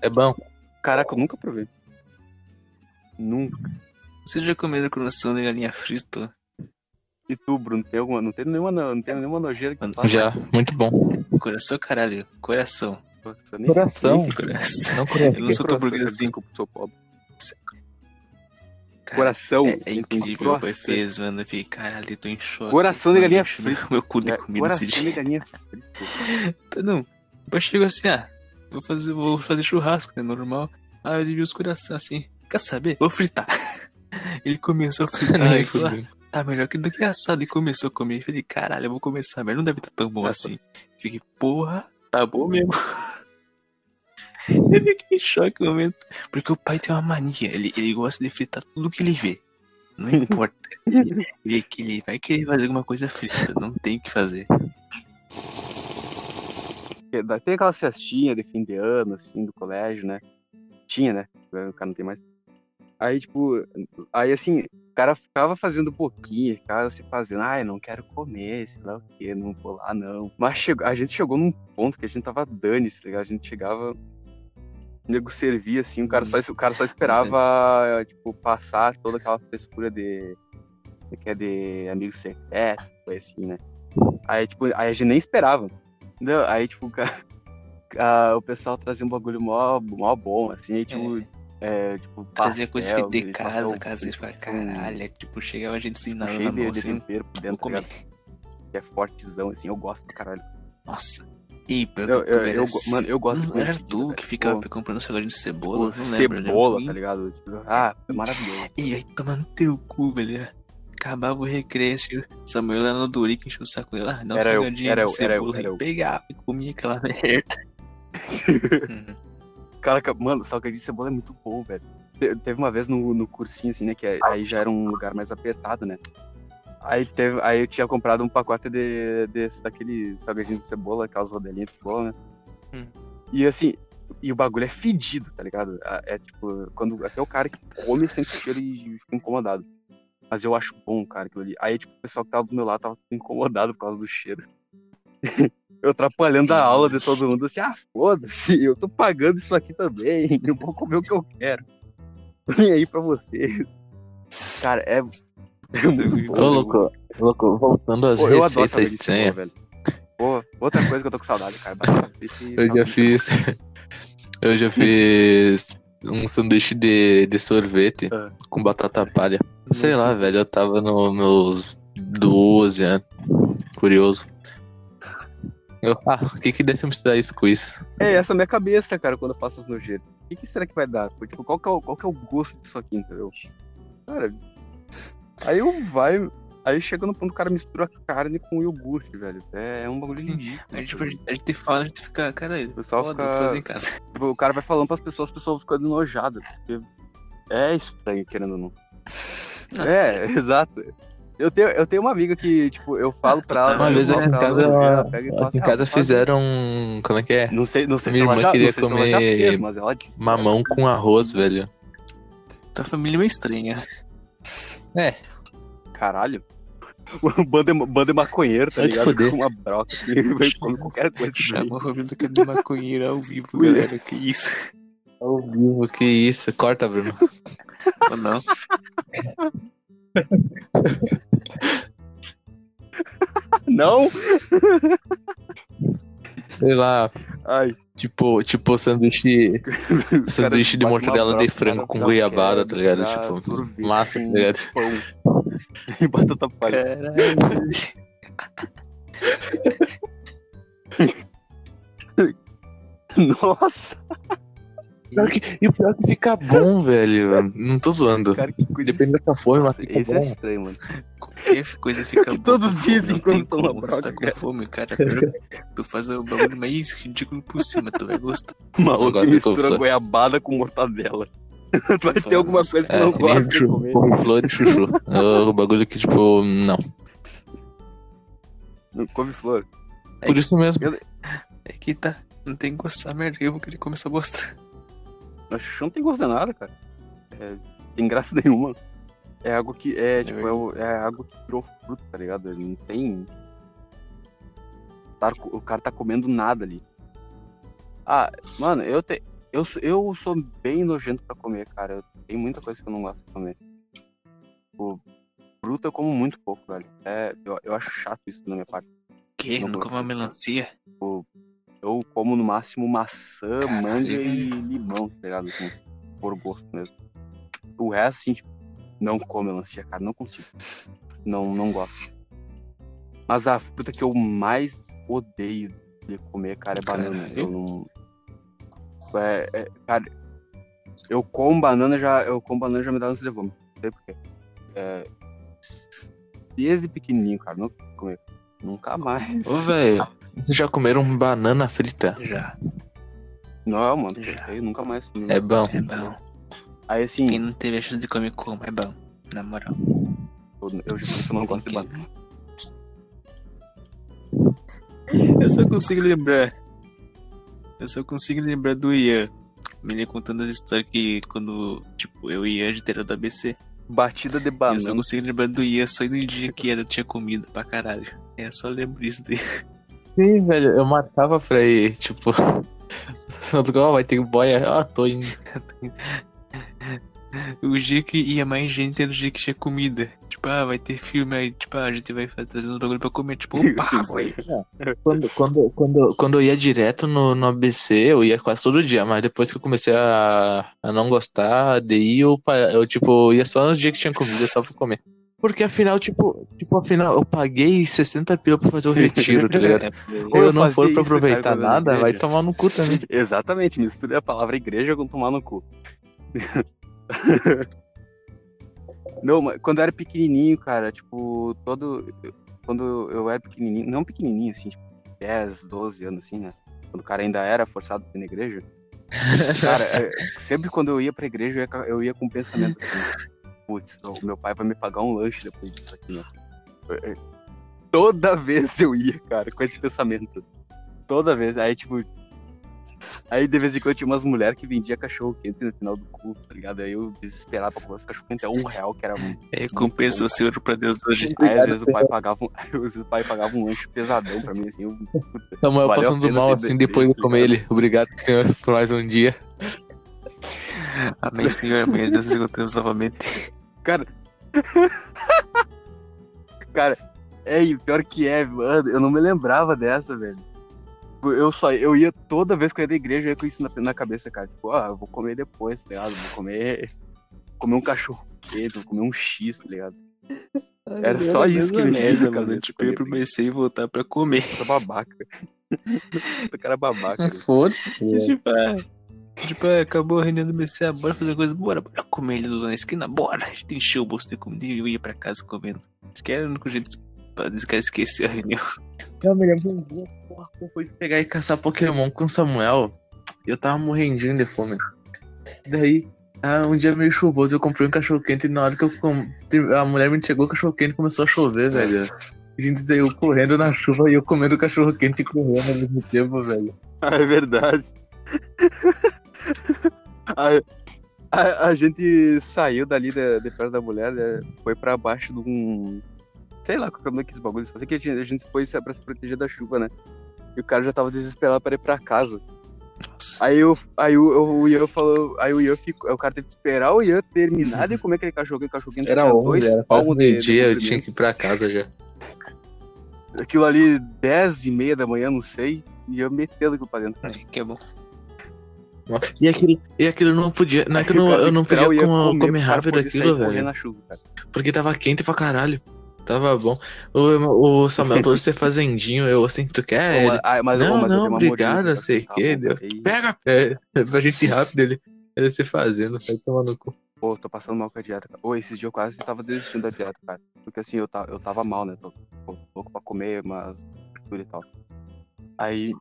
É bom. Caraca, eu nunca provei. Nunca. Vocês já comeram coração de galinha frito? E tu, Bruno, tem alguma, não tem nenhuma, no- não tem nenhuma nojeira que Mano, tu faça? Já, muito bom. Coração, caralho. Coração. Nossa, eu nem sei- Coração. nem sei Coração. Não Eu conheço. não sou tão coração, burguesinho. Desculpa, sou pobre. Cara, Coração. É, é incrível, meu pai coração. fez, mano. Eu fiquei, caralho, eu tô em choque. Coração de Mano, galinha meu- frita. Meu cu de É, comida esse Coração de dia. galinha <laughs> frita. Tá, Não, o pai chegou assim, ah, vou fazer, vou fazer churrasco, né, normal. Ah, ele viu os coração assim, quer saber? Vou fritar. Ele começou a fritar e falou, ah, tá melhor que do que assado. E começou a comer. Eu falei, caralho, eu vou começar, mas não deve estar tão bom assim. Fiquei, porra, tá bom mesmo. <laughs> Eu fiquei em choque no momento. Porque o pai tem uma mania, ele, ele gosta de fritar tudo que ele vê. Não <laughs> importa. Ele, ele, ele vai querer fazer alguma coisa frita, não tem o que fazer. Tem aquela festinha de fim de ano, assim, do colégio, né? Tinha, né? Agora O cara não tem mais. Aí, tipo, aí assim, o cara ficava fazendo pouquinho, ficava se fazendo, ai, não quero comer, sei lá o quê, não vou lá, não. Mas chegou, a gente chegou num ponto que a gente tava dane tá ligado? A gente chegava, o nego servia, assim, o cara só, o cara só <laughs> esperava, tipo, passar toda aquela frescura de, que é de amigo secreto, foi assim, né? Aí, tipo, aí a gente nem esperava. Entendeu? Aí, tipo, o cara- <laughs> ah, o pessoal trazia um bagulho mó, mó bom, assim, aí, tipo, é, tipo, Trazia coisa pastel, de eles casa, passavam- casa, falavam, passavam caralho, é, tipo, chegava a gente assim na, cheio na de, mão, de assim, tempero por dentro, tá comer. que é fortezão, assim, eu gosto pra caralho. Nossa. E Eu- eu- velho, eu go- mano, eu gosto de comer era tu que ficava Pô. comprando salgadinho de cebola? Pô, não lembro, né? cebola, Ruim. tá ligado? Tipo, ah, é maravilhoso. E aí tomando teu cu, velho. Acabava o recreio, assim, Samuel lá no Dorico encheu o saco dele. Ah, dá um Era eu, salgadinho era de eu, era eu, cebola. era e eu. pegava e comia aquela <laughs> merda. <laughs> Uhum. Caraca, mano, salgadinho de cebola é muito bom, velho. Te- Teve uma vez no, no cursinho, assim, né, que aí já era um lugar mais apertado, né? Aí, teve, aí eu tinha comprado um pacote de, de, daqueles salgadinhos de cebola, aquelas rodelinhas de cebola, né? Hum. E assim, e o bagulho é fedido, tá ligado? É, é tipo, quando até o cara que come sente o cheiro e fica incomodado. Mas eu acho bom, cara, aquilo ali. Aí, tipo, o pessoal que tava do meu lado tava incomodado por causa do cheiro. <laughs> eu atrapalhando a aula de todo mundo, assim, ah, foda-se, eu tô pagando isso aqui também, eu vou comer o que eu quero. Tô nem aí pra vocês. Cara, é. é muito bom. Ô, louco, louco, voltando às Pô, receitas estranhas. velho. Pô, outra coisa que eu tô com saudade, cara. <laughs> Eu já fiz. <laughs> Eu já fiz um sanduíche de, de sorvete Ah. com batata palha. Sei Não lá, velho, eu tava nos meus 12 anos. Curioso. Eu, ah, o que que deve misturar isso com isso? É essa a minha cabeça, cara, quando eu faço as nojeiras. O que, que será que vai dar? Tipo, qual que, é o, qual que é o gosto disso aqui, entendeu? Cara, aí eu vai. Aí chega no ponto que o cara mistura carne com iogurte, velho. É, é um bagulho Sim. ridículo. Aí, tipo, tá a gente, a gente fala, a gente fica, caralho, O pessoal foda, fica- fazer em casa. Tipo, o cara vai falando pras pessoas, as pessoas ficam enojadas. Porque é estranho, querendo ou não. Ah. É, <laughs> exato. Eu tenho, eu tenho uma amiga que, tipo, eu falo pra ela. Uma vez aqui em casa, ela pega e fala aqui em assim, casa ah, fizeram. Como é que é? Não sei, não sei Minha se ela irmã já, queria não sei se ela já comer fez, mas ela disse. Mamão com arroz, velho. Tua família é meio estranha. Caralho. <laughs> O bando de, bando de maconheiro, tá Vai ligado? fuder. Com uma broca, assim, <laughs> vai comer qualquer coisa. que vem. Chamou o Romero do de maconheiro ao vivo, galera. Que isso? Ao vivo, que isso? Corta, Bruno. Ou não? <laughs> Não? Sei lá, Ai. tipo, tipo sanduíche, <laughs> sanduíche de mortadela de frango com goiabada, tá ligado? Tipo, sorvete massa, tá ligado? Pão. <laughs> E batata palha. Caralho. <laughs> Nossa! Pior que- e o pior é que fica bom, velho. Não tô zoando. Cara, que coisa Depende da sua forma, esse bom. é estranho, mano. Qualquer coisa fica <laughs> Que boa todos com dizem não quando tem toma como, broca, tá com cara. fome, cara. Tu faz o bagulho mais ridículo possível, tu vai gostar. Maluco mistura goiabada com mortadela. <laughs> tu vai ter alguma coisa que É, não gosta de comer. couve-flor e chuchu. É o bagulho que, tipo, não. Couve-flor. Por isso mesmo. É que tá. Não tem que gostar, merda. Eu vou querer comer essa bosta. Mas chuchu não tem gosto de nada, cara. É, tem graça <laughs> nenhuma. É algo que. É, tipo, é, o- é algo que virou fruto, tá ligado? Não tem. Tá- o cara tá comendo nada ali. Ah, mano, eu, te, eu, sou- eu sou bem nojento pra comer, cara. Eu- Tem muita coisa que eu não gosto de comer. Tipo, fruta eu como muito pouco, velho. É, eu, eu acho chato isso da minha parte. Que? Não uma disso. melancia? Eu como no máximo maçã, Caralho, manga e limão, tá ligado? Assim, por gosto mesmo. O resto, assim, tipo, não come melancia, cara. Não consigo. Não, não gosto. Mas a fruta que eu mais odeio de comer, cara, é banana. Caralho. Eu não. É, é, cara, eu como banana já. Eu como banana já me dá ânsia de vômito. Não sei porquê. É, desde pequenininho, cara. Nunca comer. Nunca mais. Ô, velho, vocês já comeram banana frita? Já. Não, mano, Já. eu nunca mais comi. É bom. É bom. Aí assim, Quem não teve a chance de comer como é bom. Na moral. eu, eu, eu não gosto de banana. Eu só consigo lembrar. Eu só consigo lembrar do Ian. Me contando as histórias que quando, tipo, eu e Ian a gente era do ABC. Batida de Eu só banana. consigo lembrar do Ian só no dia que era, tinha comida pra caralho. É, só lembro isso Ian. Sim, velho, eu marcava pra ir, tipo. <laughs> Eu ó, vai ter boia. Ah, tô indo. <laughs> O dia que ia mais gente era o dia que tinha comida. Tipo, ah, vai ter filme aí, tipo, ah, a gente vai trazer uns bagulho pra comer. Tipo, opa, <laughs> foi. Quando, quando, quando, quando eu ia direto no, no ABC, eu ia quase todo dia, mas depois que eu comecei a, a não gostar de ir, eu, eu, tipo, ia só no dia que tinha comida, só pra comer. Porque afinal, tipo, tipo, afinal, eu paguei 60 pila pra fazer o retiro, tá ligado? <laughs> É, Ou eu não fazia for pra isso, cara, aproveitar eu na nada, vai tomar no cu também. <laughs> Exatamente, mistura a palavra igreja com tomar no cu. <laughs> não, mas quando eu era pequenininho, cara, tipo, todo. Quando eu era pequenininho, não pequenininho, assim, tipo, 10, 12 anos, assim, né? Quando o cara ainda era forçado pra ir na igreja. <laughs> Cara, é, sempre quando eu ia pra igreja, eu ia, eu ia com um pensamento assim: putz, o meu pai vai me pagar um lanche depois disso aqui, né? Toda vez eu ia, cara, com esse pensamento. Toda vez. Aí, tipo. Aí de vez em quando tinha umas mulheres que vendia cachorro quente no final do culto, tá ligado? Aí eu desesperava pra esse cachorro quente a um real, que era um. é compensa o senhor pra Deus hoje. Aí às vezes o pai pagava um, <laughs> às vezes o pai pagava um lanche pesadão pra mim, assim. Eu, puta, Samuel passando mal assim depois de tá comer ele. Obrigado, senhor, por mais um dia. Amém, Senhor, amanhã nós nos encontramos novamente. Cara. <laughs> cara, é, e pior que é, mano, eu não me lembrava dessa, velho. Tipo, Eu só, eu ia toda vez que eu ia da igreja, eu ia com isso na, na cabeça, cara. Tipo, ah, eu vou comer depois, tá ligado? Vou comer. Comer um cachorro quente, vou comer um X, tá ligado? Era só isso que me merda, mano. cabeça Tipo, eu ir pro BC e voltar pra comer. eu ia. Puta babaca. <laughs> Puta cara babaca. né? Foda-se. tipo, ah, tipo, ah, acabou a reunião do BC, ah, bora fazer coisa, bora, bora comer ele lá na esquina, bora. A gente encheu o bolso de comida e eu ia pra casa comendo. Acho que era o único jeito pra esse cara esquecer a reunião. Eu me lembro um dia, que eu fui pegar e caçar Pokémon com o Samuel. Eu tava morrendinho de fome. Daí, ah, um dia meio chuvoso, eu comprei um cachorro quente e na hora que eu com... a mulher me entregou o cachorro quente começou a chover, velho. A gente saiu correndo na chuva e eu comendo cachorro quente e correndo ao mesmo tempo, velho. Ah, é verdade. <laughs> a, a, a gente saiu dali de, de perto da mulher, né, foi pra baixo de um. Sei lá qual que é o nome daqueles bagulhos. Só sei que a gente, a gente foi pra se proteger da chuva, né? E o cara já tava desesperado pra ir pra casa. Aí, eu, aí o, o Ian falou. Aí o Ian ficou. O cara teve que esperar o Ian terminar de comer aquele cachorro, aquele cachorro quente Era tinha 11, era de- meio de dia, eu comprimento. tinha que ir pra casa já. <laughs> Aquilo ali, 10 e meia da manhã, não sei. E eu metendo aquilo pra dentro. Aí, que é bom. E aquilo, e aquilo não podia. Não é que eu <laughs> o não, eu não que podia o comer, comer rápido aquilo, velho. na chuva, cara. Porque tava quente pra caralho. Tava bom. O, o Samuel todo ser fazendinho, eu assim, tu quer? Ele, ah, mas, não, mas não, obrigado, não sei o que. Deus. Pega! É, é pra gente ir rápido ele. Ele se fazendo, sai no cu. Pô, tô passando mal com a dieta, cara. Ô, esses dias eu quase tava desistindo da dieta, cara. Porque assim, eu, eu tava mal, né? Tô, tô louco pra comer umas fritura e tal. Aí.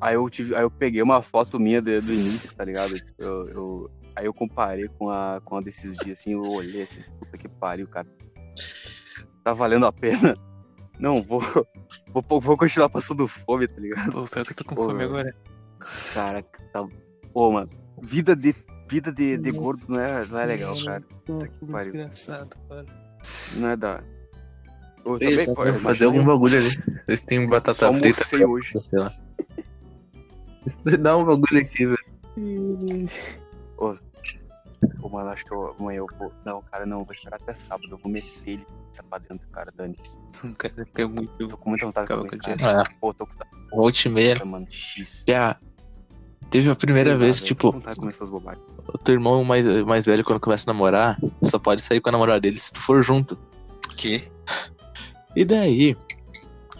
Aí eu tive. Aí eu peguei uma foto minha de- do início, tá ligado? Eu, eu- aí eu comparei com a, com a desses dias, assim, eu olhei assim, puta que pariu, cara. Tá valendo a pena. Não, vou. <laughs> Vou, vou continuar passando fome, tá ligado? Pô, eu tô com Pô, fome agora. Cara, tá. Pô, mano. Vida de. Vida de, de gordo não é, não é legal, cara. Puta que pariu. engraçado, cara. Não é da. Eu Isso, também, pô, eu fazer algum bagulho ali. Vocês têm batata Só frita. almocei hoje. Sei lá. Você <laughs> dá um bagulho aqui, velho. Pô, mano, acho que eu, amanhã eu vou. Não, cara, não, eu vou esperar até sábado. Eu vou meter ele pra dentro, cara, dane-se. Cara é muito. Tô com muita vontade de comer, cara. Ah, Pô, tô com volte e meia. Nossa, mano, X. Já. Teve a primeira Sei lá, vez, velho, tipo, tô com vontade de comer essas bobagens. o teu irmão mais, mais velho, quando começa a namorar, só pode sair com a namorada dele se tu for junto. Que? E daí,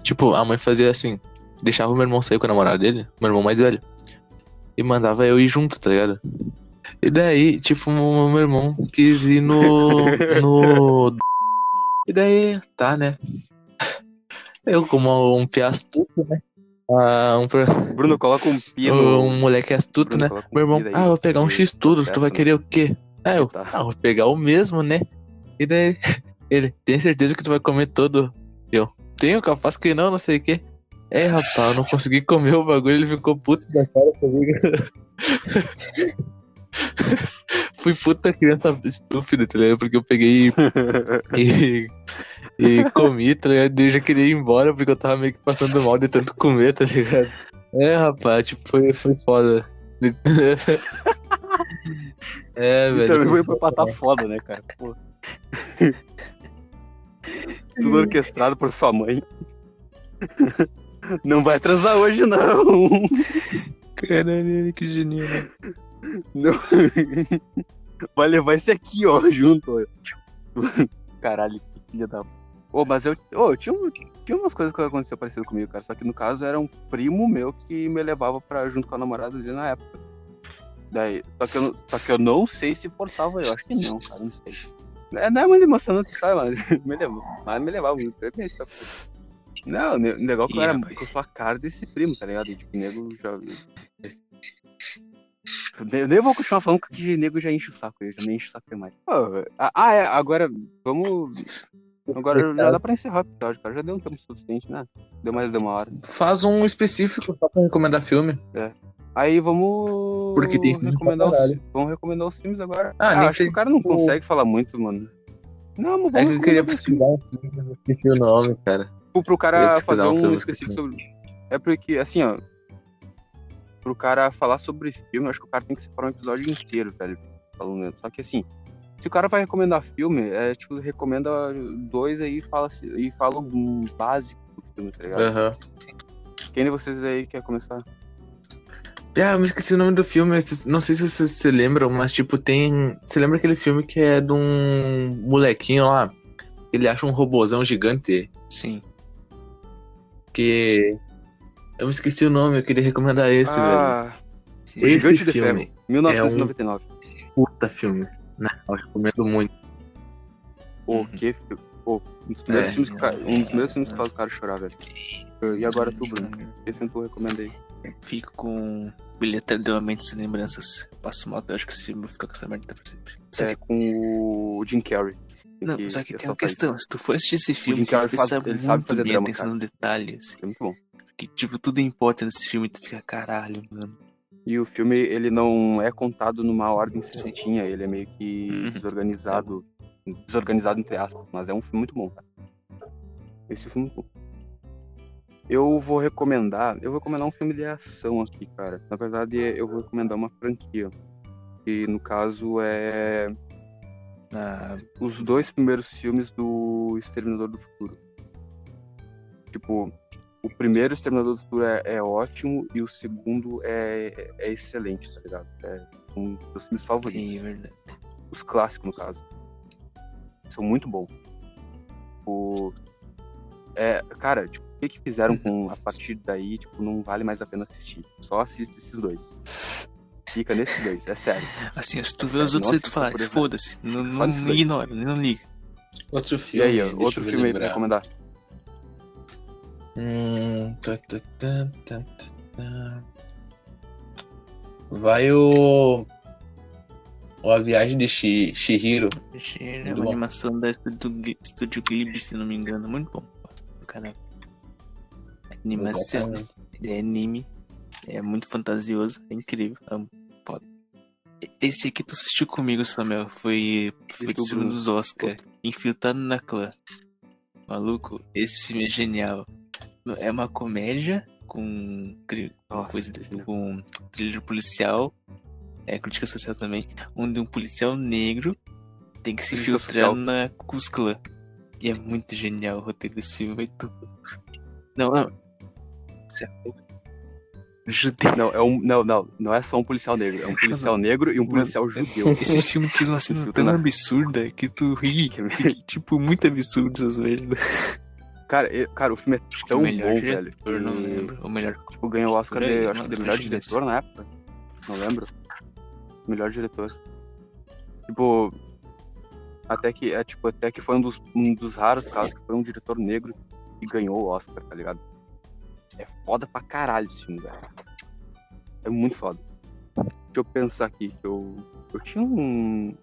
tipo, a mãe fazia assim, deixava o meu irmão sair com a namorada dele, meu irmão mais velho, e mandava eu ir junto, tá ligado? E daí, tipo, meu irmão quis ir no. <laughs> no. E daí, tá, né? Eu, como um pia astuto, né? Ah, um, Bruno, coloca um pino. um moleque astuto, Bruno, né? um Meu irmão, ah, vou pegar um X tudo, tu vai né? querer o quê? Ah, eu, Tá. ah, vou pegar o mesmo, né? E daí, <laughs> ele, tem certeza que tu vai comer todo? Eu, tenho, capaz que não, não sei o quê. É, rapaz, eu não consegui comer o bagulho, ele ficou puto da cara comigo. <laughs> Fui puta criança estúpida, tá ligado? Porque eu peguei e, e comi, tá ligado? E eu já queria ir embora porque eu tava meio que passando mal de tanto comer, tá ligado? É, rapaz, tipo, foi, foi foda. é, E velho. também foi pra empatar foda, né, cara? Pô. Tudo orquestrado por sua mãe. Não vai transar hoje, não. Caralho, que genial. Não. <laughs> Vai levar esse aqui, ó, <laughs> junto. ó. Caralho, que filha da. Ô, mas eu. Ô, tinha, um- tinha umas coisas que aconteceu parecido comigo, cara. Só que no caso era um primo meu que me levava pra, junto com a namorada dele na época. Daí, só que, eu, não- só que eu não sei se forçava eu. Acho que não, cara, não sei. É, não é muito emocionante, sabe, mano? <laughs> Me levou, mas me levava muito. Eu pensei. Não, o negócio que eu era sou a cara desse primo, tá ligado? Tipo, o nego já. Eu nem vou continuar falando que o nego já enche o saco, eu já me enche o saco demais. Pô, ah, é, agora vamos. Agora já dá pra encerrar o episódio, cara. Já deu um tempo suficiente, né? Deu mais de uma hora. Faz um específico só pra recomendar filme. Aí vamos. Porque tem filme recomendar os. Vamos recomendar os filmes agora. Ah, Ah, acho que o cara não o- consegue falar muito, mano. Não, mas vamos. É que eu queria pesquisar um filme, esqueci o nome, cara. Pro, pro cara fazer um um filme específico sobre. É porque, assim, ó. Pro cara falar sobre filme, eu acho que o cara tem que separar um episódio inteiro, velho. Falando. Só que assim, se o cara vai recomendar filme, é tipo, recomenda dois aí e fala, e fala um básico do filme, tá ligado? Aham. Quem de vocês aí quer começar? Ah, eu me esqueci o nome do filme. Não sei se vocês se lembram, mas tipo, tem. Você lembra aquele filme que é de um molequinho lá? Ele acha um robozão gigante Sim. que. Eu me esqueci o nome, eu queria recomendar esse, velho. ah, sim. O Esse Gigante de filme Ferro, 1999. Puta filme. Não, eu recomendo muito. Pô, Uhum. que filme. Pô, um dos primeiros É, filmes que, um dos primeiros filmes que é. faz o cara chorar, velho. E agora tu, Bruno? Esse filme tu recomenda aí. Fico com bilhete de uma mente sem lembranças. Passo mal, eu acho que esse filme vai ficar com essa merda pra sempre. Só É que, com o Jim Carrey. não, que- só que que tem uma questão. Se tu for assistir esse filme, Jim tu Carrey faz- ele sabe muito fazer bem drama, atenção cara. nos detalhes. É muito bom. Que, tipo, tudo importa nesse filme tu fica, caralho, mano. E o filme, ele não é contado numa ordem certinha, ele é meio que Uhum. desorganizado. Desorganizado entre aspas, mas é um filme muito bom, cara. Esse filme é muito bom. Eu vou recomendar, eu vou recomendar um filme de ação aqui, cara. Na verdade, eu vou recomendar uma franquia. Que no caso é Ah, os dois primeiros filmes do Exterminador do Futuro. Tipo, o primeiro Exterminador do Futuro é, é ótimo e o segundo é, é excelente, tá ligado? É um dos filmes sim, favoritos. é verdade. Os clássicos, no caso. São muito bons. tipo. É, cara, tipo, o que, que fizeram com a <laughs> partir daí, tipo, não vale mais a pena assistir. Só assiste esses dois. Fica nesses dois, é sério. Assim, se tu É vê os outros aí, tu fala, foda-se, não, não, não ignora, não liga. Outro E filme. aí, ó, deixa outro filme aí pra recomendar. Hum, tá, tá, tá. Vai o. o A Viagem de Shi- Shihiro. É Muito uma bom. animação da do Ghi- Estúdio Ghibli, se não me engano. Muito bom. Do caralho. Animação, é anime, é muito fantasioso, é incrível. É foda. Esse aqui tu assistiu comigo, Samuel, foi, foi do filme dos Oscar, Infiltrado na Clã. Maluco, esse filme é genial. É uma comédia com, Nossa, coisa genial. com trilho policial, é crítica social também, onde um policial negro tem que se Crítica filtrar social. na Cus Clã. E é muito genial o roteiro desse filme, tudo. Não, não. É. Judeu. Não, é um, não, não, não é só um policial negro, é um policial negro e um policial judeu. Esse filme tem uma cena tão absurda que tu ri. Que- que, tipo, muito absurdo essas merdas. Cara, e- cara, o filme é Acho tão bom, diretor, velho. não lembro. O melhor. Tipo, ganhou o Oscar de, acho que de melhor diretor na época. Não lembro. Melhor diretor. Tipo, até que, é, tipo, até que foi um dos, um dos raros casos que foi um diretor negro que ganhou o Oscar, tá ligado? É foda pra caralho esse filme, velho. É muito foda. Deixa eu pensar aqui, que eu, eu tinha um...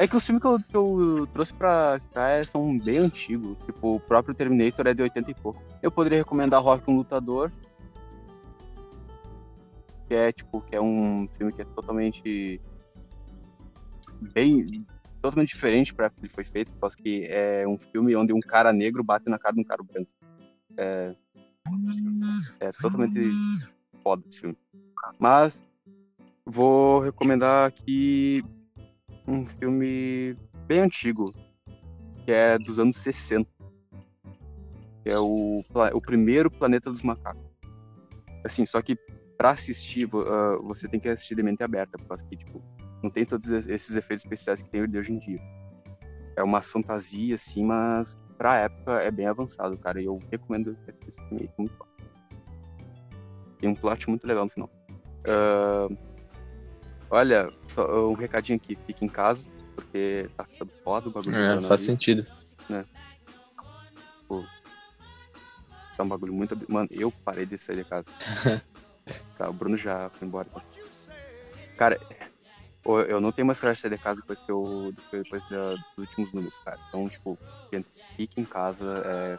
É que os filmes que eu, que eu trouxe pra cá é- são bem antigos. Tipo, o próprio Terminator é de 80 e pouco. Eu poderia recomendar Rock um Lutador. Que é, tipo, que é um filme que é totalmente... Bem... Totalmente diferente pra que ele foi feito. Por causa que é um filme onde um cara negro bate na cara de um cara branco. É... É totalmente foda esse filme. Mas vou recomendar aqui um filme bem antigo, que é dos anos 60. Que é o, o primeiro Planeta dos Macacos. Assim, só que pra assistir, ah, você tem que assistir de mente aberta, porque que, tipo, não tem todos es- esses efeitos especiais que tem de hoje em dia. É uma fantasia, assim, mas pra época é bem avançado, cara. E eu recomendo esse filme aí, muito bom. Tem um plot muito legal no final. Ah, olha, só um recadinho aqui, fique em casa, porque tá ficando foda o bagulho É, faz sentido. É um bagulho muito. Mano, eu parei de sair de casa. <laughs> tá, o Bruno já foi embora. Então. Cara, eu não tenho mais coragem de sair de casa depois que eu. Depois da- dos últimos números, cara. Então, tipo, gente, fique em casa. É,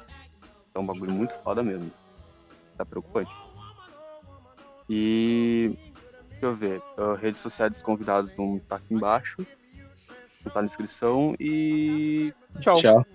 é um bagulho muito foda mesmo. Tá preocupante. E. Deixa eu ver. ah, redes sociais dos convidados vão estar aqui embaixo. Vão estar na descrição. E. Tchau. Tchau.